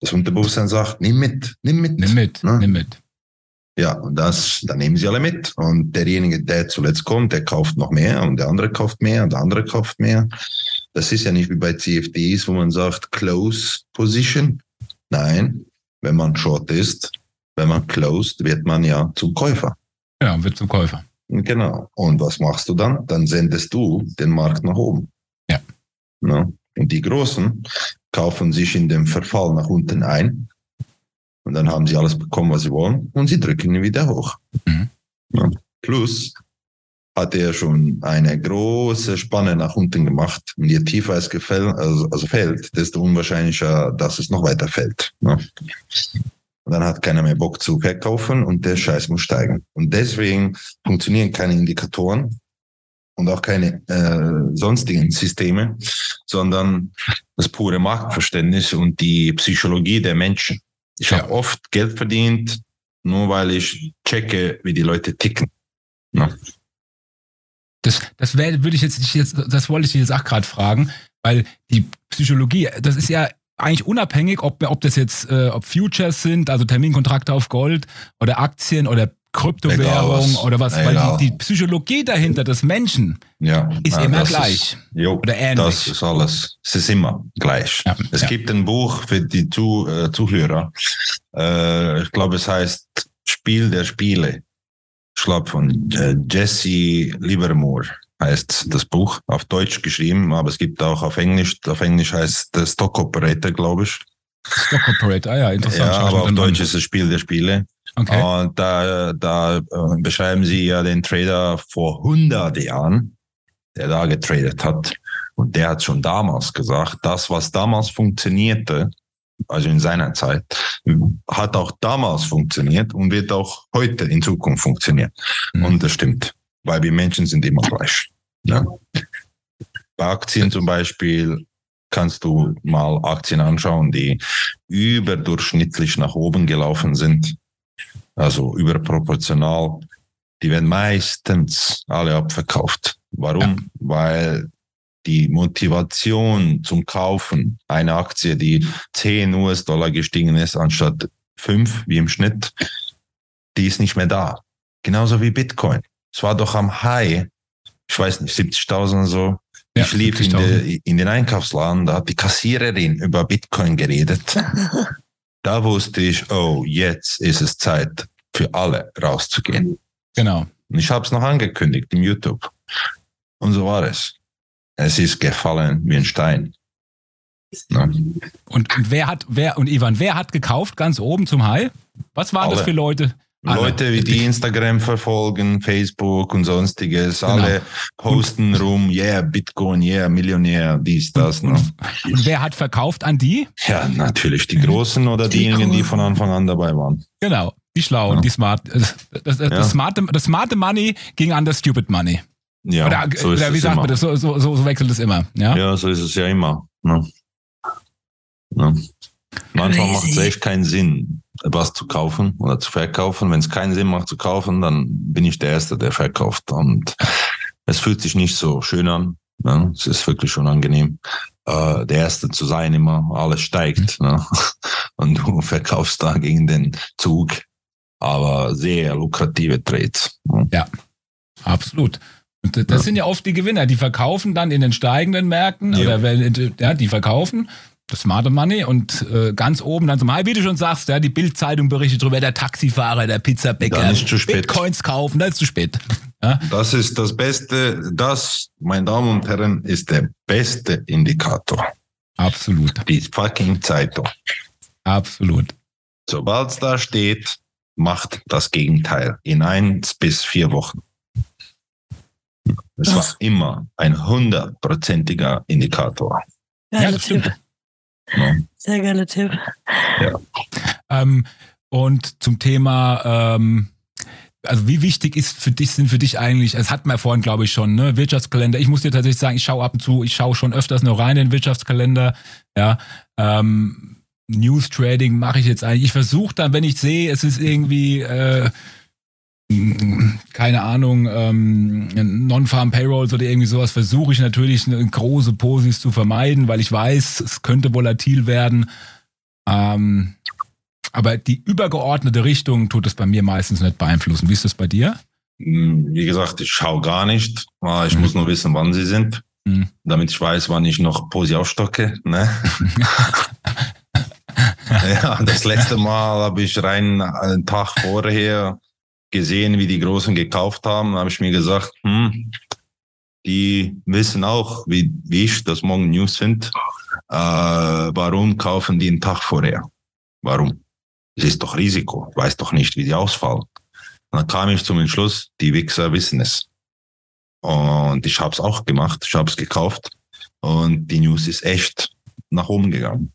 Speaker 3: Das Unterbewusstsein sagt, nimm mit, nimm mit.
Speaker 1: Nimm mit,
Speaker 3: ne?
Speaker 1: nimm mit.
Speaker 3: Ja, und das, dann nehmen sie alle mit. Und derjenige, der zuletzt kommt, der kauft noch mehr und der andere kauft mehr und der andere kauft mehr. Das ist ja nicht wie bei CFDs, wo man sagt, close position. Nein, wenn man short ist, wenn man closed, wird man ja zum Käufer.
Speaker 1: Ja, wird zum Käufer.
Speaker 3: Genau. Und was machst du dann? Dann sendest du den Markt nach oben.
Speaker 1: Ja.
Speaker 3: Ne? Und die Großen kaufen sich in dem Verfall nach unten ein. Und dann haben sie alles bekommen, was sie wollen. Und sie drücken ihn wieder hoch.
Speaker 1: Mhm.
Speaker 3: Ja. Plus hat er schon eine große Spanne nach unten gemacht. Und je tiefer es gefällt, also, also fällt, desto unwahrscheinlicher, dass es noch weiter fällt. Ne? Und dann hat keiner mehr Bock zu verkaufen und der Scheiß muss steigen. Und deswegen funktionieren keine Indikatoren und auch keine äh, sonstigen Systeme, sondern das pure Marktverständnis und die Psychologie der Menschen. Ich
Speaker 1: Ja.
Speaker 3: habe oft Geld verdient, nur weil ich checke, wie die Leute ticken. Ne?
Speaker 1: Das, das wäre, würde ich jetzt nicht jetzt, das wollte ich jetzt auch gerade fragen, weil die Psychologie, das ist ja eigentlich unabhängig, ob, ob das jetzt, äh, ob Futures sind, also Terminkontrakte auf Gold oder Aktien oder Kryptowährung
Speaker 3: was.
Speaker 1: oder was,
Speaker 3: Egal.
Speaker 1: weil die, die Psychologie dahinter des Menschen
Speaker 3: Ja,
Speaker 1: ist
Speaker 3: ja,
Speaker 1: immer gleich.
Speaker 3: Ist, jo,
Speaker 1: Oder ähnlich.
Speaker 3: Das ist alles. Es ist immer gleich.
Speaker 1: Ja,
Speaker 3: es gibt ein Buch für die Zu, äh, Zuhörer. Äh, ich glaube, es heißt Spiel der Spiele. Ich glaube, von äh, Jesse Livermore heißt das Buch. Auf Deutsch geschrieben, aber es gibt auch auf Englisch. Auf Englisch heißt es Stock Operator, glaube ich.
Speaker 1: Stock Operator, ah ja, interessant.
Speaker 3: Ja, aber auf Deutsch ist es Spiel der Spiele.
Speaker 1: Okay.
Speaker 3: Und da, da äh, beschreiben sie ja den Trader vor 100 Jahren, der da getradet hat. Und der hat schon damals gesagt, das, was damals funktionierte, also in seiner Zeit, hat auch damals funktioniert und wird auch heute in Zukunft funktionieren.
Speaker 1: Mhm.
Speaker 3: Und das stimmt, weil wir Menschen sind immer gleich. Ja. Bei Aktien zum Beispiel kannst du mal Aktien anschauen, die überdurchschnittlich nach oben gelaufen sind, also überproportional. Die werden meistens alle abverkauft. Warum?
Speaker 1: Ja.
Speaker 3: Weil die Motivation zum Kaufen einer Aktie, die 10 US-Dollar gestiegen ist, anstatt 5 wie im Schnitt, die ist nicht mehr da. Genauso wie Bitcoin. Es war doch am High, ich weiß nicht, 70.000 oder so.
Speaker 1: Ja,
Speaker 3: ich lief in,
Speaker 1: 70.000.
Speaker 3: de, in den Einkaufsladen, da hat die Kassiererin über Bitcoin geredet. [laughs] da wusste ich, oh, jetzt ist es Zeit für alle rauszugehen.
Speaker 1: Genau.
Speaker 3: Und ich habe es noch angekündigt im YouTube. Und so war es. Es ist gefallen wie ein Stein. Ne?
Speaker 1: Und, und wer hat, wer, und Ivan, wer hat gekauft ganz oben zum High? Was waren das
Speaker 3: Alle.
Speaker 1: für Leute? Alle.
Speaker 3: Leute, wie die Instagram verfolgen, Facebook und sonstiges, alle posten rum, yeah, Bitcoin, yeah, Millionär, dies, das.
Speaker 1: Und,
Speaker 3: Ne?
Speaker 1: und, und wer hat verkauft an die?
Speaker 3: Ja, natürlich die Großen oder
Speaker 2: Die
Speaker 3: diejenigen, die von Anfang an dabei waren.
Speaker 1: Genau, die Schlauen,
Speaker 3: Ja.
Speaker 1: die Smart. Das, das, das,
Speaker 3: Ja.
Speaker 1: smarte, das smarte Money ging an das Stupid Money.
Speaker 3: Ja,
Speaker 1: oder
Speaker 3: so ist
Speaker 1: oder wie
Speaker 3: es
Speaker 1: sagt
Speaker 3: immer.
Speaker 1: man das? So, so, so wechselt es immer. Ja?
Speaker 3: Ja, so ist es ja immer. Ne? Ne? Manchmal macht es echt keinen Sinn, was zu kaufen oder zu verkaufen. Wenn es keinen Sinn macht zu kaufen, dann bin ich der Erste, der verkauft. Und es fühlt sich nicht so schön an. Ne? Es ist wirklich unangenehm, äh, der Erste zu sein immer. Alles steigt. Ne? Und du [laughs] verkaufst da gegen den Zug. Aber sehr lukrative Trades. Ne?
Speaker 1: Absolut. Und das
Speaker 3: Ja.
Speaker 1: sind ja oft die Gewinner, die verkaufen dann in den steigenden Märkten
Speaker 3: Ja.
Speaker 1: oder ja, die verkaufen das Money und äh, ganz oben dann zum High, wie du schon sagst, ja, die Bildzeitung berichtet drüber, der Taxifahrer, der Pizzabäcker,
Speaker 3: Dann.
Speaker 1: Bitcoins kaufen, da ist zu spät. Ja?
Speaker 3: Das ist das Beste, das, meine Damen und Herren, ist der beste Indikator.
Speaker 1: Absolut,
Speaker 3: Die fucking Zeitung.
Speaker 1: absolut.
Speaker 3: Sobald es da steht, macht das Gegenteil in eins bis vier Wochen. Es war
Speaker 2: Was?
Speaker 3: immer ein hundertprozentiger Indikator.
Speaker 1: Ja,
Speaker 2: Geiler
Speaker 1: das stimmt.
Speaker 3: Ja.
Speaker 2: Sehr geiler Tipp.
Speaker 1: Ähm, und zum Thema, ähm, also wie wichtig ist für dich, sind für dich eigentlich, es hat man ja vorhin, glaube ich, schon, ne, Wirtschaftskalender. Ich muss dir tatsächlich sagen, ich schaue ab und zu, ich schaue schon öfters noch rein in den Wirtschaftskalender. Ja. Ähm, News Trading mache ich jetzt eigentlich. Ich versuche dann, wenn ich sehe, es ist irgendwie äh, keine Ahnung, ähm, Non-Farm Payrolls oder irgendwie sowas, versuche ich natürlich große Posis zu vermeiden, weil ich weiß, es könnte volatil werden. Ähm, aber die übergeordnete Richtung tut es bei mir meistens nicht beeinflussen. Wie ist das bei dir?
Speaker 3: Hm, Wie gesagt, ich schaue gar nicht. Ah, Ich muss nur wissen, wann sie sind,
Speaker 1: Mhm.
Speaker 3: damit ich weiß, wann ich noch Posi aufstocke. Ne? [laughs] [laughs] ja, das letzte Mal habe ich rein einen Tag vorher gesehen, wie die Großen gekauft haben. Habe ich mir gesagt, hm, die wissen auch, wie, wie ich das morgen News sind. Äh, warum kaufen die einen Tag vorher? Warum? Es ist doch Risiko. Weiß doch nicht, wie die ausfallen. Und dann kam ich zum Entschluss, die Wichser wissen es. Und ich habe es auch gemacht, ich habe es gekauft und die News ist echt nach oben gegangen.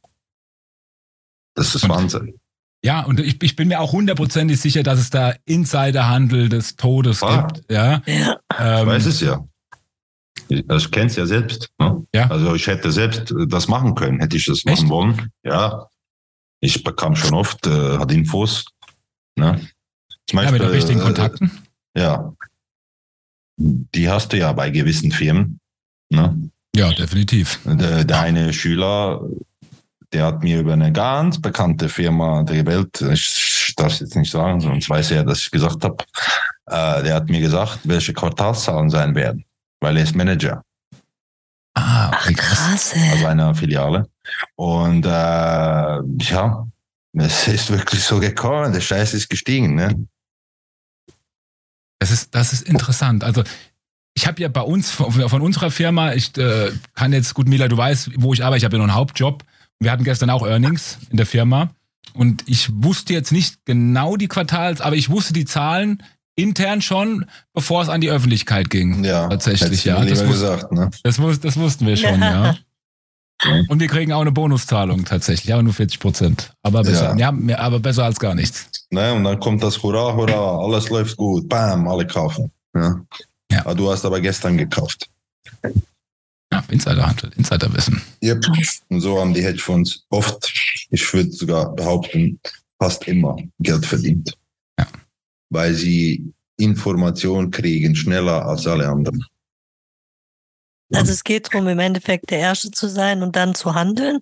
Speaker 3: Das ist Wahnsinn.
Speaker 1: Ja, und ich, ich bin mir auch hundertprozentig sicher, dass es da Insiderhandel des Todes
Speaker 3: Ah.
Speaker 1: gibt. Ja,
Speaker 2: Ja,
Speaker 3: Ich
Speaker 1: ähm,
Speaker 3: weiß es ja. Ich, also ich kenne es ja selbst. Ne?
Speaker 1: Ja.
Speaker 3: Also ich hätte selbst äh, das machen können, hätte ich das machen
Speaker 1: Echt?
Speaker 3: wollen. Ja. Ich bekam schon oft, äh, hat Infos. Ne? Zum
Speaker 1: ja, mit den richtigen
Speaker 3: äh,
Speaker 1: Kontakten.
Speaker 3: Ja. Die hast du ja bei gewissen Firmen. Ne?
Speaker 1: Ja, definitiv.
Speaker 3: Der, der eine Schüler, der hat mir über eine ganz bekannte Firma der Welt, ich darf es jetzt nicht sagen, sonst weiß er, dass ich gesagt habe, äh, der hat mir gesagt, welche Quartalszahlen sein werden, weil er ist Manager,
Speaker 1: Ah, okay, krass.
Speaker 2: krass, ey.
Speaker 3: also einer Filiale. Und äh, ja, es ist wirklich so gekommen, der Scheiß ist gestiegen. Ne?
Speaker 1: Das ist, das ist interessant. Also ich habe ja bei uns, von, von unserer Firma, ich äh, kann jetzt, gut Mila, du weißt, wo ich arbeite, ich habe ja noch einen Hauptjob. Wir hatten gestern auch Earnings in der Firma. Und ich wusste jetzt nicht genau die Quartals, aber ich wusste die Zahlen intern schon, bevor es an die Öffentlichkeit ging.
Speaker 3: Ja,
Speaker 1: Tatsächlich, ja. Das,
Speaker 3: lieber
Speaker 1: wus
Speaker 3: gesagt. Ne?
Speaker 1: das, wus das wussten wir schon, [laughs] ja.
Speaker 3: Ja.
Speaker 1: Und wir kriegen auch eine Bonuszahlung tatsächlich, aber nur 40 Prozent. Aber besser, ja.
Speaker 3: Ja.
Speaker 1: aber besser als gar nichts.
Speaker 3: Ne? Und dann kommt das Hurra, Hurra, alles läuft gut, bam, alle kaufen. Ja.
Speaker 1: Ja.
Speaker 3: Ah, Du hast aber gestern gekauft.
Speaker 1: Ja, Insiderhandel, Insiderwissen.
Speaker 3: Yep. Und so haben die Hedgefonds oft, ich würde sogar behaupten, fast immer Geld verdient.
Speaker 1: Ja.
Speaker 3: Weil sie Informationen kriegen schneller als alle anderen.
Speaker 2: Also es geht darum, im Endeffekt der Erste zu sein und dann zu handeln.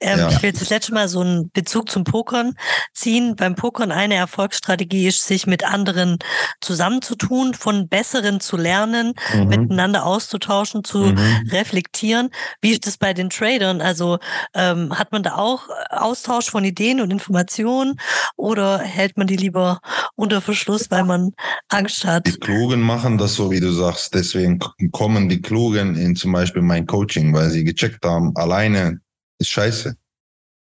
Speaker 2: Ähm,
Speaker 3: Ja.
Speaker 2: Ich will jetzt das letzte Mal so einen Bezug zum Pokern ziehen. Beim Pokern eine Erfolgsstrategie ist, sich mit anderen zusammenzutun, von Besseren zu lernen, miteinander auszutauschen, zu
Speaker 3: Mhm.
Speaker 2: reflektieren. Wie ist das bei den Tradern? Also ähm, hat man da auch Austausch von Ideen und Informationen oder hält man die lieber unter Verschluss, weil man Angst hat?
Speaker 3: Die Klugen machen das so, wie du sagst. Deswegen kommen die Klugen in zum Beispiel mein Coaching, weil sie gecheckt haben, alleine ist scheiße.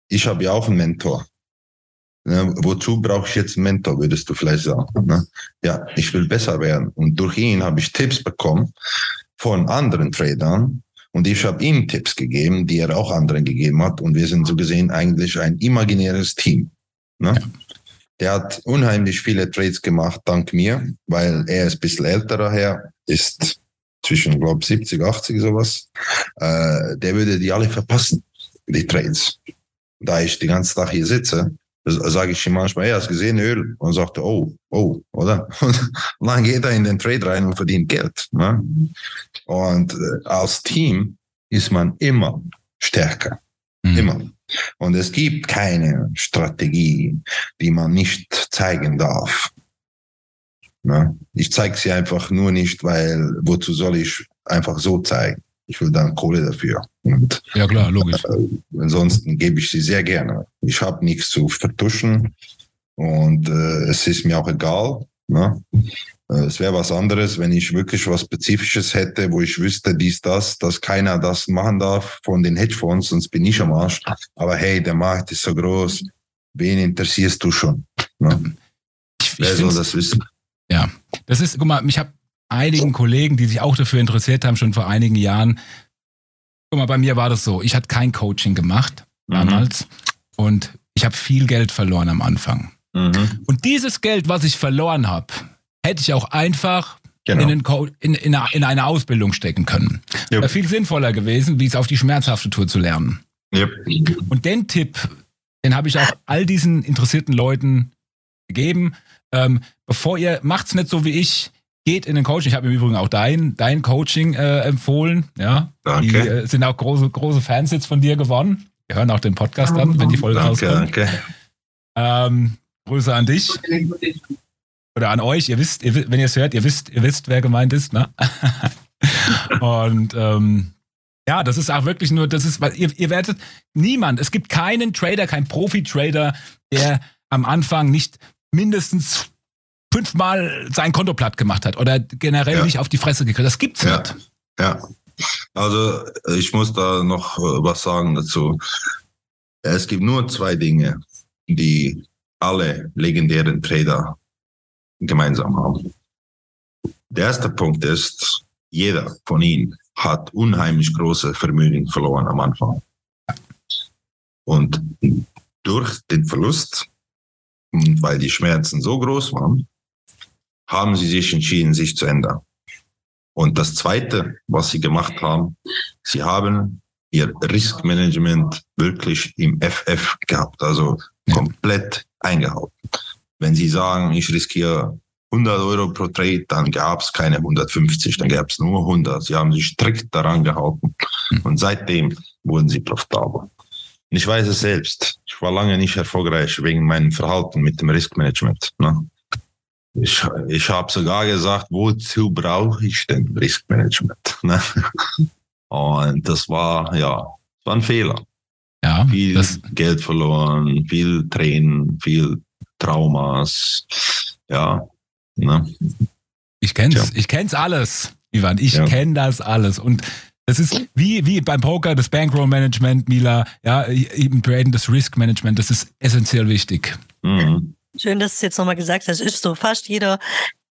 Speaker 3: Ich habe ja auch einen Mentor. Ne, wozu brauche ich jetzt einen Mentor, würdest du vielleicht sagen. Ne? Ja, ich will besser werden. Und durch ihn habe ich Tipps bekommen von anderen Tradern. Und ich habe ihm Tipps gegeben, die er auch anderen gegeben hat. Und wir sind so gesehen eigentlich ein imaginäres Team. Ne? Der hat unheimlich viele Trades gemacht, dank mir, weil er ist ein bisschen älterer her, ist zwischen, glaube 70, 80 sowas. Äh, der würde die alle verpassen, die Trades. Da ich den ganzen Tag hier sitze, sage ich ihm manchmal, hey, hast du gesehen, Öl? Und sagt er, oh, oh, oder? [laughs] Und dann geht er in den Trade rein und verdient Geld. Ne? Und äh, als Team ist man immer stärker.
Speaker 1: Mhm.
Speaker 3: Immer. Und es gibt keine Strategie, die man nicht zeigen darf. Ne? Ich zeige sie einfach nur nicht, weil wozu soll ich einfach so zeigen? Ich will dann Kohle dafür. Und
Speaker 1: Ja klar, logisch.
Speaker 3: ansonsten gebe ich sie sehr gerne. Ich habe nichts zu vertuschen und äh, es ist mir auch egal. Ne? Äh, Es wäre was anderes, wenn ich wirklich was Spezifisches hätte, wo ich wüsste, dies, das, dass keiner das machen darf von den Hedgefonds, sonst bin ich am Arsch. Aber hey, der Markt ist so groß, wen interessierst du schon? Ne?
Speaker 1: Ich, ich
Speaker 3: Wer soll das wissen?
Speaker 1: Das ist, guck mal, ich habe einigen Kollegen, die sich auch dafür interessiert haben, schon vor einigen Jahren. Guck mal, bei mir war das so. Ich hatte kein Coaching gemacht damals und ich habe viel Geld verloren am Anfang.
Speaker 3: Mhm.
Speaker 1: Und dieses Geld, was ich verloren habe, hätte ich auch einfach
Speaker 3: Genau.
Speaker 1: in, in, in, eine, in eine Ausbildung stecken können.
Speaker 3: Ja.
Speaker 1: Wäre viel sinnvoller gewesen, wie es auf die schmerzhafte Tour zu lernen.
Speaker 3: Yep.
Speaker 1: Und den Tipp Den habe ich auch all diesen interessierten Leuten gegeben. Ähm, bevor ihr macht's nicht so wie ich, geht in den Coaching. Ich habe im Übrigen auch dein, dein Coaching äh, empfohlen. Ja,
Speaker 3: Danke.
Speaker 1: die äh, sind auch große, große Fans jetzt von dir geworden. Wir hören auch den Podcast an, wenn die Folge
Speaker 3: Danke,
Speaker 1: rauskommt.
Speaker 3: danke.
Speaker 1: Ähm, Grüße an dich oder an euch. Ihr wisst, ihr, wenn ihr es hört, ihr wisst, ihr wisst, wer gemeint ist. Ne? [laughs] Und ähm, ja, das ist auch wirklich nur, das ist, ihr, ihr werdet niemand, es gibt keinen Trader, keinen Profi-Trader, der am Anfang nicht mindestens fünfmal sein Konto platt gemacht hat oder generell
Speaker 3: Ja.
Speaker 1: nicht auf die Fresse gekriegt. Das gibt's
Speaker 3: Ja.
Speaker 1: nicht.
Speaker 3: Ja, also ich muss da noch äh, was sagen dazu. Es gibt nur zwei Dinge, die alle legendären Trader gemeinsam haben. Der erste Punkt ist, jeder von ihnen hat unheimlich große Vermögen verloren am Anfang. Und durch den Verlust, weil die Schmerzen so groß waren, haben sie sich entschieden, sich zu ändern. Und das Zweite, was sie gemacht haben, sie haben ihr Risk Management wirklich im FF gehabt, also komplett eingehalten. Wenn sie sagen, ich riskiere 100 Euro pro Trade, dann gab es keine 150, dann gab es nur 100. Sie haben sich strikt daran gehalten. Und seitdem wurden sie profitabel. Und ich weiß es selbst. Ich war lange nicht erfolgreich wegen meinem Verhalten mit dem Risk Management. Ne? Ich, ich habe sogar gesagt, wozu brauche ich denn Risk Management? [laughs] Ne? Und das war, ja, das war ein Fehler.
Speaker 1: Ja,
Speaker 3: Viel Geld verloren, viel Tränen, viel Traumas. Ja, ne?
Speaker 1: Ich kenn's,
Speaker 3: Tja.
Speaker 1: ich kenn's alles, Ivan. Ich
Speaker 3: Ja.
Speaker 1: kenn das alles. Und das ist wie, wie beim Poker, das Bankroll Management, Mila, ja, eben Traden, das Risk Management, das ist essentiell wichtig.
Speaker 3: Mhm.
Speaker 2: Schön, dass du es jetzt nochmal gesagt hast. Ist so, fast jeder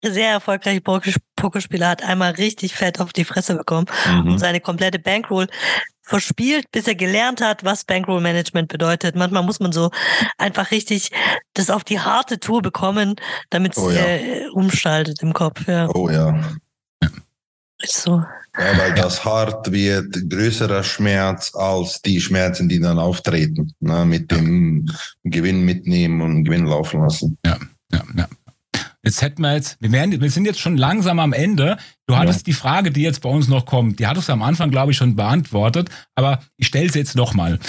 Speaker 2: sehr erfolgreiche Poker- Pokerspieler hat einmal richtig fett auf die Fresse bekommen und
Speaker 3: Mhm.
Speaker 2: seine komplette Bankroll verspielt, bis er gelernt hat, was Bankroll Management bedeutet. Manchmal muss man so einfach richtig das auf die harte Tour bekommen, damit es
Speaker 3: Oh ja.
Speaker 2: äh, umschaltet im Kopf. Ja,
Speaker 3: Oh ja.
Speaker 2: ist so.
Speaker 3: Ja, weil das hart wird größerer Schmerz als die Schmerzen, die dann auftreten. Ne? Mit dem Gewinn mitnehmen und Gewinn laufen lassen.
Speaker 1: Ja, ja. Jetzt hätten wir jetzt, wir, werden, wir sind jetzt schon langsam am Ende. Du hattest die Frage, die jetzt bei uns noch kommt, die hattest du am Anfang, glaube ich, schon beantwortet, aber ich stelle sie jetzt nochmal.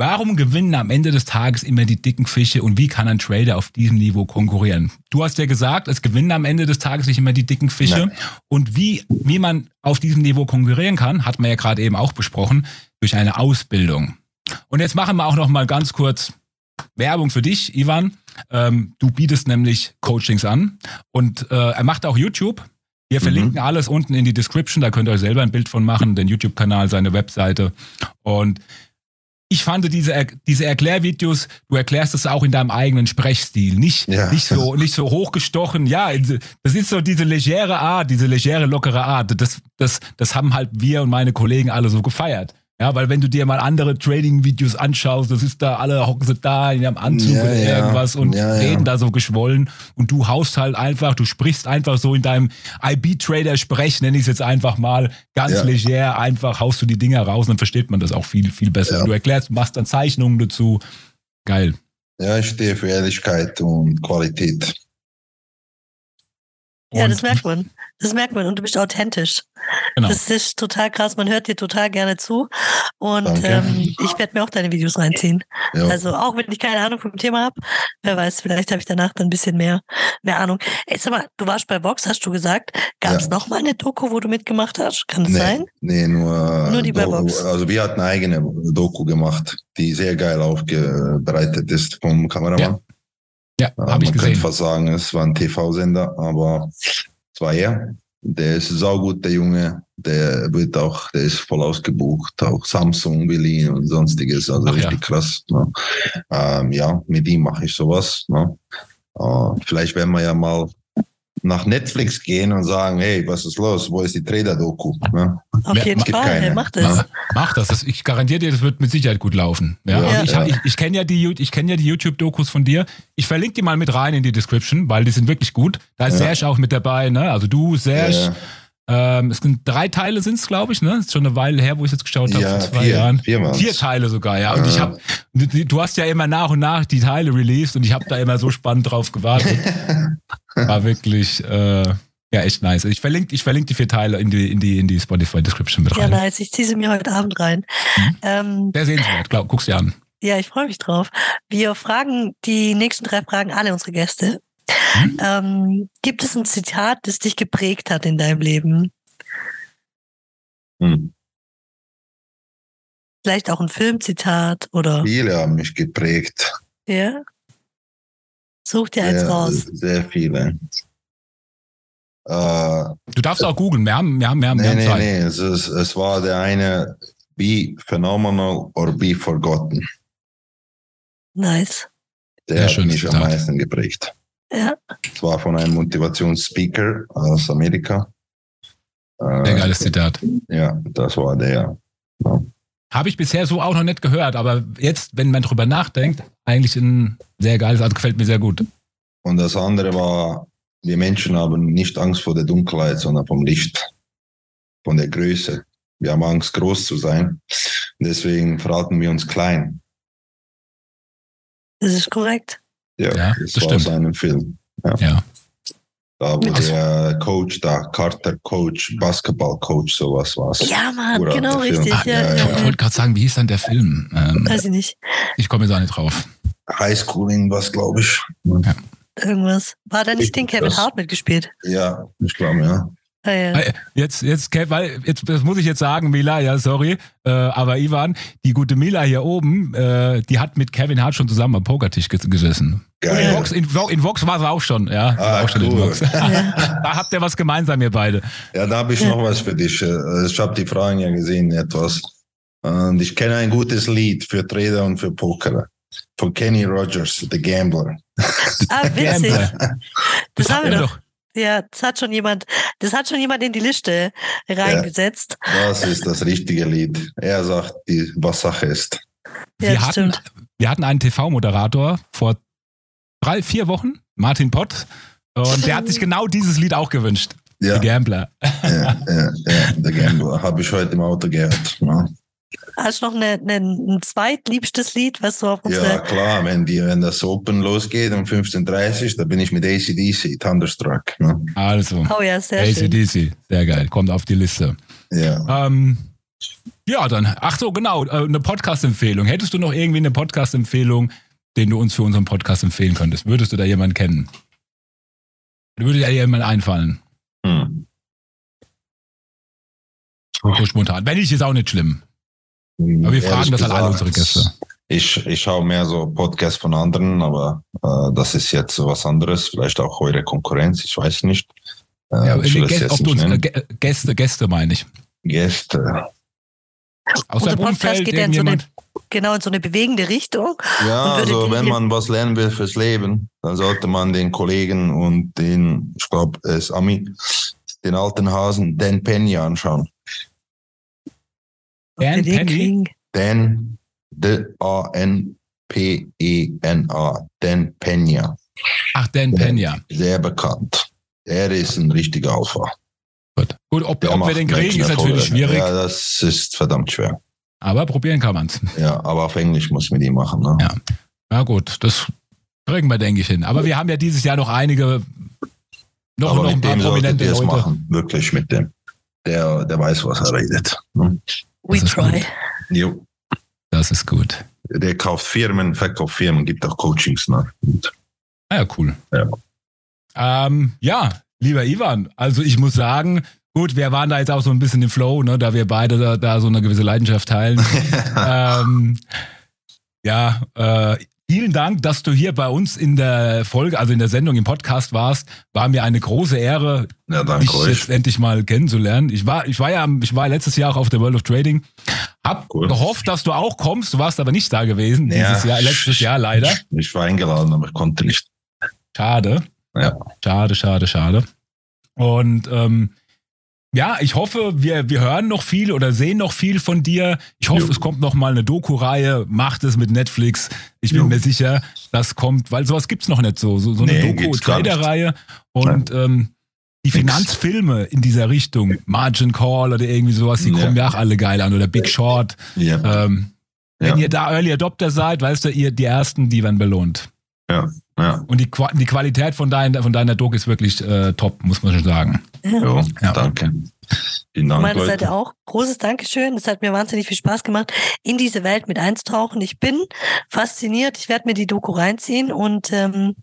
Speaker 1: Warum gewinnen am Ende des Tages immer die dicken Fische und wie kann ein Trader auf diesem Niveau konkurrieren? Du hast ja gesagt, es gewinnen am Ende des Tages nicht immer die dicken Fische.
Speaker 3: Nein.
Speaker 1: Und wie, wie man auf diesem Niveau konkurrieren kann, hat man ja gerade eben auch besprochen, durch eine Ausbildung. Und jetzt machen wir auch noch mal ganz kurz Werbung für dich, Ivan. Ähm, du bietest nämlich Coachings an und äh, er macht auch YouTube. Wir
Speaker 3: Mhm.
Speaker 1: verlinken alles unten in die Description, da könnt ihr euch selber ein Bild von machen, den YouTube-Kanal, seine Webseite. Und ich fand diese, Er- diese Erklärvideos, du erklärst es auch in deinem eigenen Sprechstil, nicht,
Speaker 3: Ja.
Speaker 1: nicht, so, nicht so hochgestochen. Ja, das ist so diese legere Art, diese legere, lockere Art. Das, das, das haben halt wir und meine Kollegen alle so gefeiert. Ja, weil wenn du dir mal andere Trading-Videos anschaust, das ist da, alle hocken sie da in ihrem Anzug
Speaker 3: Ja,
Speaker 1: oder
Speaker 3: ja.
Speaker 1: irgendwas und
Speaker 3: Ja, ja.
Speaker 1: reden da so geschwollen und du haust halt einfach, du sprichst einfach so in deinem IB-Trader-Sprech, nenne ich es jetzt einfach mal, ganz
Speaker 3: Ja.
Speaker 1: leger, einfach haust du die Dinger raus und dann versteht man das auch viel, viel besser.
Speaker 3: Ja.
Speaker 1: Du erklärst, machst dann Zeichnungen dazu. Geil.
Speaker 3: Ja, ich stehe für Ehrlichkeit und Qualität.
Speaker 2: Ja,
Speaker 1: Und-
Speaker 2: das merkt man. Das merkt man und du bist authentisch.
Speaker 1: Genau.
Speaker 2: Das ist total krass. Man hört dir total gerne zu. Und ähm, ich werde mir auch deine Videos reinziehen.
Speaker 3: Ja.
Speaker 2: Also auch wenn ich keine Ahnung vom Thema habe, wer weiß, vielleicht habe ich danach dann ein bisschen mehr, mehr Ahnung. Ey, sag mal, du warst bei Vox, hast du gesagt. Gab es
Speaker 3: Ja.
Speaker 2: noch mal eine Doku, wo du mitgemacht hast? Kann es
Speaker 3: nee,
Speaker 2: sein?
Speaker 3: Nee, nur,
Speaker 2: Nur die bei
Speaker 3: Doku.
Speaker 2: Vox.
Speaker 3: Also wir hatten eine eigene Doku gemacht, die sehr geil aufbereitet ist vom Kameramann.
Speaker 1: Ja,
Speaker 3: Äh,
Speaker 1: habe ich
Speaker 3: man könnte
Speaker 1: gesehen.
Speaker 3: fast sagen, es war ein TV-Sender, aber war er. Der ist saugut, der Junge. Der wird auch, der ist voll ausgebucht. Auch Samsung will ihn und sonstiges. Also
Speaker 1: Ach ja.
Speaker 3: richtig krass. Ne? Ähm, ja, mit ihm mache ich sowas. Ne? Äh, vielleicht werden wir ja mal nach Netflix gehen und sagen, hey, was ist los? Wo ist die Trader-Doku? Ne?
Speaker 2: Auf
Speaker 1: Ja,
Speaker 2: jeden Fall,
Speaker 3: keine.
Speaker 2: mach das.
Speaker 1: Ja, mach das. das. Ich garantiere dir, das wird mit Sicherheit gut laufen. Ja,
Speaker 3: Ja,
Speaker 1: also ich,
Speaker 3: ja.
Speaker 1: ich, ich kenne ja die, ich kenn ja die YouTube-Dokus von dir. Ich verlinke die mal mit rein in die Description, weil die sind wirklich gut. Da ist
Speaker 3: Ja.
Speaker 1: Serge auch mit dabei, ne? Also du, Serge, Ähm, es sind drei Teile sind es, glaube ich, ne? Ist schon eine Weile her, wo ich jetzt geschaut habe,
Speaker 3: Ja,
Speaker 1: vor zwei
Speaker 3: vier,
Speaker 1: Jahren.
Speaker 3: vier.
Speaker 1: Vier Teile sogar, ja. Und ich
Speaker 3: Ah.
Speaker 1: habe, du hast ja immer nach und nach die Teile released und ich habe da immer so spannend drauf gewartet. [laughs] War wirklich, äh, ja, echt nice. Ich verlinke, ich verlinke die vier Teile in die, in die, in die Spotify Description mit
Speaker 2: Ja,
Speaker 1: rein.
Speaker 2: nice. Ich ziehe sie mir heute Abend rein.
Speaker 1: Mhm.
Speaker 2: Ähm,
Speaker 1: Sehr sehenswert, glaub, guck's dir an.
Speaker 2: ja, ich freue mich drauf. Wir fragen die nächsten drei Fragen alle unsere Gäste.
Speaker 1: Mhm.
Speaker 2: Ähm, gibt es ein Zitat, das dich geprägt hat in deinem Leben?
Speaker 3: Hm.
Speaker 2: Vielleicht auch ein Filmzitat oder
Speaker 3: Viele haben mich geprägt.
Speaker 2: ja? Such dir eins
Speaker 3: Sehr,
Speaker 2: raus.
Speaker 3: sehr viele. Äh,
Speaker 1: Du darfst auch googeln, wir haben, wir haben, wir haben,
Speaker 3: nee,
Speaker 1: Zeit.
Speaker 3: nee. Es, ist, es war der eine Be phenomenal or be forgotten.
Speaker 2: Nice.
Speaker 3: Der
Speaker 1: Sehr
Speaker 3: hat mich am meisten geprägt.
Speaker 2: Ja.
Speaker 3: Es war von einem Motivationsspeaker aus Amerika. Äh,
Speaker 1: Sehr geiles Zitat.
Speaker 3: Ja, das war der.
Speaker 1: Habe ich bisher so auch noch nicht gehört, aber jetzt, wenn man drüber nachdenkt, eigentlich ein sehr geiles, also gefällt mir sehr gut.
Speaker 3: Und das andere war, wir Menschen haben nicht Angst vor der Dunkelheit, sondern vom Licht, von der Größe. Wir haben Angst, groß zu sein. Deswegen verhalten wir uns klein.
Speaker 2: Das ist korrekt.
Speaker 3: Ja,
Speaker 1: Ja,
Speaker 3: das,
Speaker 1: das
Speaker 3: war
Speaker 1: stimmt.
Speaker 3: aus einem Film.
Speaker 1: Ja.
Speaker 3: Da, wo der Coach da, Carter Coach, Basketball-Coach, sowas war's.
Speaker 2: Ja, Mann,
Speaker 3: Oder
Speaker 2: genau richtig.
Speaker 1: Ah,
Speaker 2: Ja,
Speaker 3: ja,
Speaker 2: ja,
Speaker 1: Ich wollte gerade sagen, wie hieß dann der Film? Ähm,
Speaker 2: Weiß ich nicht.
Speaker 1: ich komme jetzt auch nicht drauf.
Speaker 3: Highschooling, was glaube ich.
Speaker 2: Irgendwas. War da nicht den Kevin
Speaker 3: Das-
Speaker 2: Hart mitgespielt?
Speaker 3: Ja, ich glaube, ja.
Speaker 2: Ah, ja.
Speaker 1: Äh, Jetzt, jetzt, weil jetzt das muss ich jetzt sagen, Mila, ja, sorry, äh, aber Ivan, die gute Mila hier oben, äh, die hat mit Kevin Hart schon zusammen am Pokertisch ges- gesessen. Und in
Speaker 3: Geil.
Speaker 1: Vox, in, in Vox war sie auch schon, ja.
Speaker 3: Ah,
Speaker 1: auch schon in
Speaker 3: cool.
Speaker 1: Vox. [laughs] da habt ihr was gemeinsam, ihr beide.
Speaker 3: Ja, da habe ich noch was für dich. Äh, Ich habe die Fragen ja gesehen, etwas. Und ich kenne ein gutes Lied für Trader und für Poker. Von Kenny Rogers, The Gambler.
Speaker 2: Ah, witzig.
Speaker 1: Gambler.
Speaker 2: Das
Speaker 1: Das
Speaker 2: haben wir doch. Ja, das hat schon jemand, das hat schon jemand in die Liste reingesetzt.
Speaker 3: Das ist das richtige Lied. Er sagt, die, was Sache ist.
Speaker 2: Ja,
Speaker 1: wir, hatten, wir hatten einen TV-Moderator vor drei, vier Wochen, Martin Pott, und der hat sich [laughs] genau dieses Lied auch gewünscht.
Speaker 3: Ja,
Speaker 1: The Gambler.
Speaker 3: ja, ja, ja [laughs] The Gambler. Habe ich heute im Auto gehört. Ja,
Speaker 2: Hast du noch eine, eine, ein zweitliebstes Lied, was du auf
Speaker 3: ja
Speaker 2: unsere.
Speaker 3: klar, wenn, die, wenn das Open losgeht um 15.30 Uhr, da bin ich mit ACDC, Thunderstruck. Ne?
Speaker 1: Also,
Speaker 2: Oh ja, sehr schön.
Speaker 1: ACDC, sehr geil, kommt auf die Liste.
Speaker 3: Ja.
Speaker 1: Ähm, ja, dann, ach so, genau, äh, eine Podcast-Empfehlung. Hättest du noch irgendwie eine Podcast-Empfehlung, den du uns für unseren Podcast empfehlen könntest? Würdest du da jemanden kennen? Würde dir jemand einfallen?
Speaker 3: Hm.
Speaker 1: So spontan. Wenn nicht, ist auch nicht schlimm. Aber wir fragen das an alle
Speaker 3: gesagt,
Speaker 1: unsere Gäste.
Speaker 3: Ich, ich schaue mehr so Podcasts von anderen, aber äh, das ist jetzt so was anderes. Vielleicht auch eure Konkurrenz, ich weiß nicht. Äh,
Speaker 1: Ja,
Speaker 3: ich will es
Speaker 1: Gäste, ob du uns, äh. Gä- Gäste, Gäste meine ich.
Speaker 3: Gäste.
Speaker 1: Aus
Speaker 2: Unser Podcast
Speaker 1: Umfeld
Speaker 2: geht ja in so eine, genau in so eine bewegende Richtung.
Speaker 3: Ja, also wenn man was lernen will fürs Leben, dann sollte man den Kollegen und den, ich glaube, es ist Ami, den alten Hasen Dan Penny anschauen.
Speaker 1: Dan
Speaker 2: kriegen.
Speaker 3: Dan, D-A-N-P-E-N-A, Dan Pena.
Speaker 1: Ach, Dan Pena.
Speaker 3: Sehr bekannt. Er ist ein richtiger Alpha.
Speaker 1: Gut, Gut ob, ob wir den kriegen, ist natürlich schwierig.
Speaker 3: Ja, das ist verdammt schwer.
Speaker 1: Aber probieren kann man's.
Speaker 3: Ja, aber auf Englisch muss man die machen. Ne?
Speaker 1: Ja. Na gut, das kriegen wir, denke ich, hin. Aber wir haben ja dieses Jahr noch einige, noch,
Speaker 3: aber
Speaker 1: noch ein
Speaker 3: mit
Speaker 1: paar
Speaker 3: dem solltet
Speaker 1: prominente
Speaker 3: ihr es
Speaker 1: Leute.
Speaker 3: machen. Wirklich mit dem. Der, der weiß, was er redet. Ne?
Speaker 2: We try.
Speaker 1: gut.
Speaker 3: Jo.
Speaker 1: Das ist gut.
Speaker 3: Der kauft Firmen, verkauft Firmen, gibt auch Coachings. Ne? Und
Speaker 1: Ah ja, cool.
Speaker 3: Ja.
Speaker 1: Ähm, ja, lieber Ivan, also ich muss sagen, gut, wir waren da jetzt auch so ein bisschen im Flow, ne, da wir beide da, da so eine gewisse Leidenschaft teilen. [laughs] ähm, ja, äh, vielen Dank, dass du hier bei uns in der Folge, also in der Sendung im Podcast warst. War mir eine große Ehre,
Speaker 3: ja,
Speaker 1: dich
Speaker 3: euch.
Speaker 1: jetzt endlich mal kennenzulernen. Ich war, ich war ja, ich war letztes Jahr auch auf der World of Trading. Hab
Speaker 3: Cool.
Speaker 1: gehofft, dass du auch kommst. Du warst aber nicht da gewesen
Speaker 3: Ja.
Speaker 1: dieses Jahr, letztes Jahr leider.
Speaker 3: Ich war eingeladen, aber ich konnte nicht.
Speaker 1: Schade.
Speaker 3: Ja.
Speaker 1: Schade, schade, schade. Und ähm, ja, ich hoffe, wir, wir hören noch viel oder sehen noch viel von dir. Ich hoffe,
Speaker 3: Jo.
Speaker 1: es kommt noch mal eine Doku-Reihe. Macht es mit Netflix. Ich bin
Speaker 3: Jo.
Speaker 1: mir sicher, das kommt, weil sowas gibt's noch nicht so. So, so eine
Speaker 3: Nee.
Speaker 1: Doku-Trader-Reihe. Und ähm, die Finanzfilme in dieser Richtung, Margin Call oder irgendwie sowas, die
Speaker 3: Ja.
Speaker 1: kommen ja auch alle geil an oder Big Short.
Speaker 3: Ja,
Speaker 1: Ähm, wenn
Speaker 3: Ja.
Speaker 1: ihr da Early Adopter seid, weißt du, ihr die Ersten, die werden belohnt.
Speaker 3: ja, ja.
Speaker 1: Und die, Qua die Qualität von, dein, von deiner Doc ist wirklich äh, top, muss man schon sagen.
Speaker 3: Jo,
Speaker 1: Ja.
Speaker 3: danke. Vielen
Speaker 2: Von
Speaker 3: Dank,
Speaker 2: meiner
Speaker 3: Leute.
Speaker 2: Seite auch großes Dankeschön. Es hat mir wahnsinnig viel Spaß gemacht, in diese Welt mit einzutauchen. Ich bin fasziniert. Ich werde mir die Doku reinziehen und ähm,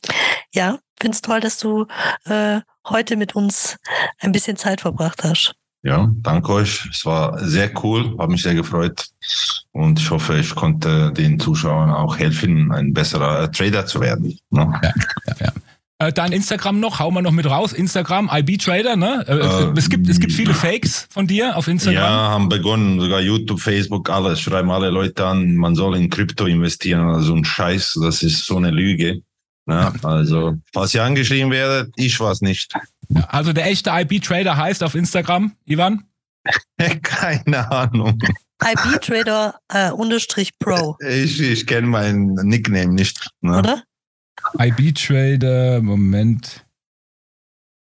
Speaker 2: ja, finde es toll, dass du äh, heute mit uns ein bisschen Zeit verbracht hast.
Speaker 3: Ja, danke euch. Es war sehr cool, habe mich sehr gefreut und ich hoffe, ich konnte den Zuschauern auch helfen, ein besserer Trader zu werden. Ne?
Speaker 1: Ja, ja. Äh, dein Instagram noch, hau mal noch mit raus. Instagram, IB Trader, ne? Äh,
Speaker 3: Äh,
Speaker 1: es, gibt, es gibt viele Fakes von dir auf Instagram.
Speaker 3: Ja, haben begonnen, sogar YouTube, Facebook, alles, schreiben alle Leute an, man soll in Krypto investieren, also ein Scheiß, das ist so eine Lüge. Ne? Also, falls ihr angeschrieben werdet, ich war's nicht.
Speaker 1: Also der echte IB Trader heißt auf Instagram, Ivan? [laughs]
Speaker 3: Keine Ahnung.
Speaker 2: IB Trader äh, unterstrich Pro,
Speaker 3: Ich, ich kenne meinen Nickname nicht. Ne?
Speaker 2: oder?
Speaker 1: IB Trader, Moment.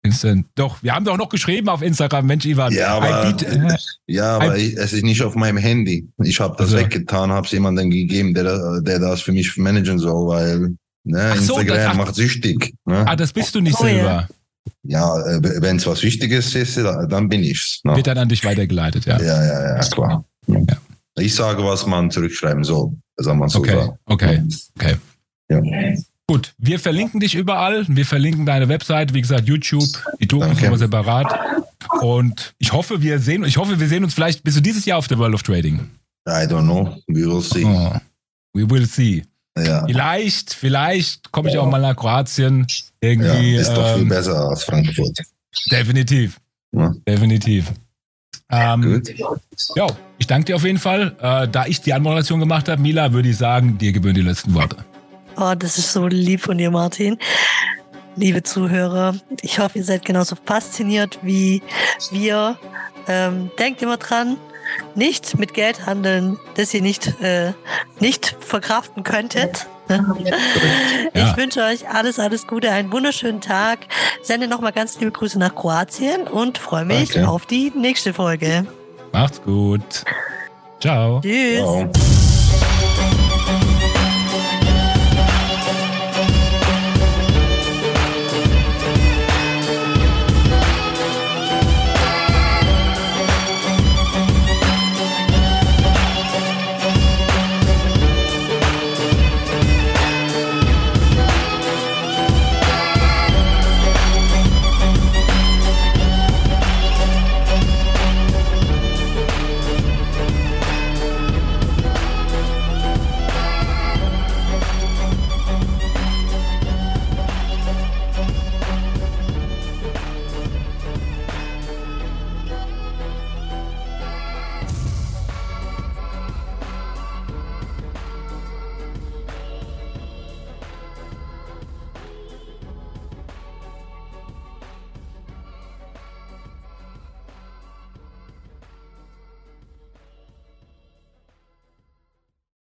Speaker 1: Instant. Doch, wir haben doch noch geschrieben auf Instagram, Mensch, Ivan.
Speaker 3: Ja, aber,
Speaker 1: IB, äh,
Speaker 3: ja, aber ich, es ist nicht auf meinem Handy. Ich habe das
Speaker 1: Also.
Speaker 3: weggetan, habe es jemandem gegeben, der, der das für mich managen soll, weil ne,
Speaker 1: so,
Speaker 3: Instagram
Speaker 1: das- ach-
Speaker 3: macht süchtig. Ne?
Speaker 1: ah, das bist du nicht
Speaker 2: Oh,
Speaker 1: selber.
Speaker 3: Ja, wenn es was Wichtiges ist, da- dann bin ich's. Ne?
Speaker 1: Wird dann an dich weitergeleitet, ja.
Speaker 3: Ja, ja, ja, klar. Ich sage, was man zurückschreiben soll. Sagen wir so.
Speaker 1: Okay,
Speaker 3: sagen.
Speaker 1: okay, okay.
Speaker 3: Ja.
Speaker 1: Gut, wir verlinken dich überall. Wir verlinken deine Website, wie gesagt, YouTube, die Dokus nochmal separat. Und ich hoffe, wir sehen, ich hoffe, wir sehen uns vielleicht bist du dieses Jahr auf der World of Trading.
Speaker 3: I don't know. We will see.
Speaker 1: Oh, we will see.
Speaker 3: Ja.
Speaker 1: Vielleicht, vielleicht komme ich auch mal nach Kroatien.
Speaker 3: ja,
Speaker 1: Irgendwie.
Speaker 3: ist doch viel
Speaker 1: ähm,
Speaker 3: besser als Frankfurt.
Speaker 1: definitiv.
Speaker 3: Ja.
Speaker 1: Definitiv. Ähm,
Speaker 3: Gut.
Speaker 1: ja, ich danke dir auf jeden Fall. Äh, da ich die Anmoderation gemacht habe, Mila, würde ich sagen, dir gebühren die letzten Worte.
Speaker 2: Oh, das ist so lieb von dir, Martin. Liebe Zuhörer, ich hoffe, ihr seid genauso fasziniert wie wir. Ähm, denkt immer dran, nicht mit Geld handeln, das ihr nicht, äh, nicht verkraften könntet. [laughs] Ich
Speaker 1: Ja.
Speaker 2: wünsche euch alles, alles Gute, einen wunderschönen Tag. Sende nochmal ganz liebe Grüße nach Kroatien und freue mich
Speaker 3: Danke.
Speaker 2: auf die nächste Folge.
Speaker 1: Macht's gut. Ciao.
Speaker 2: Tschüss.
Speaker 3: Ciao.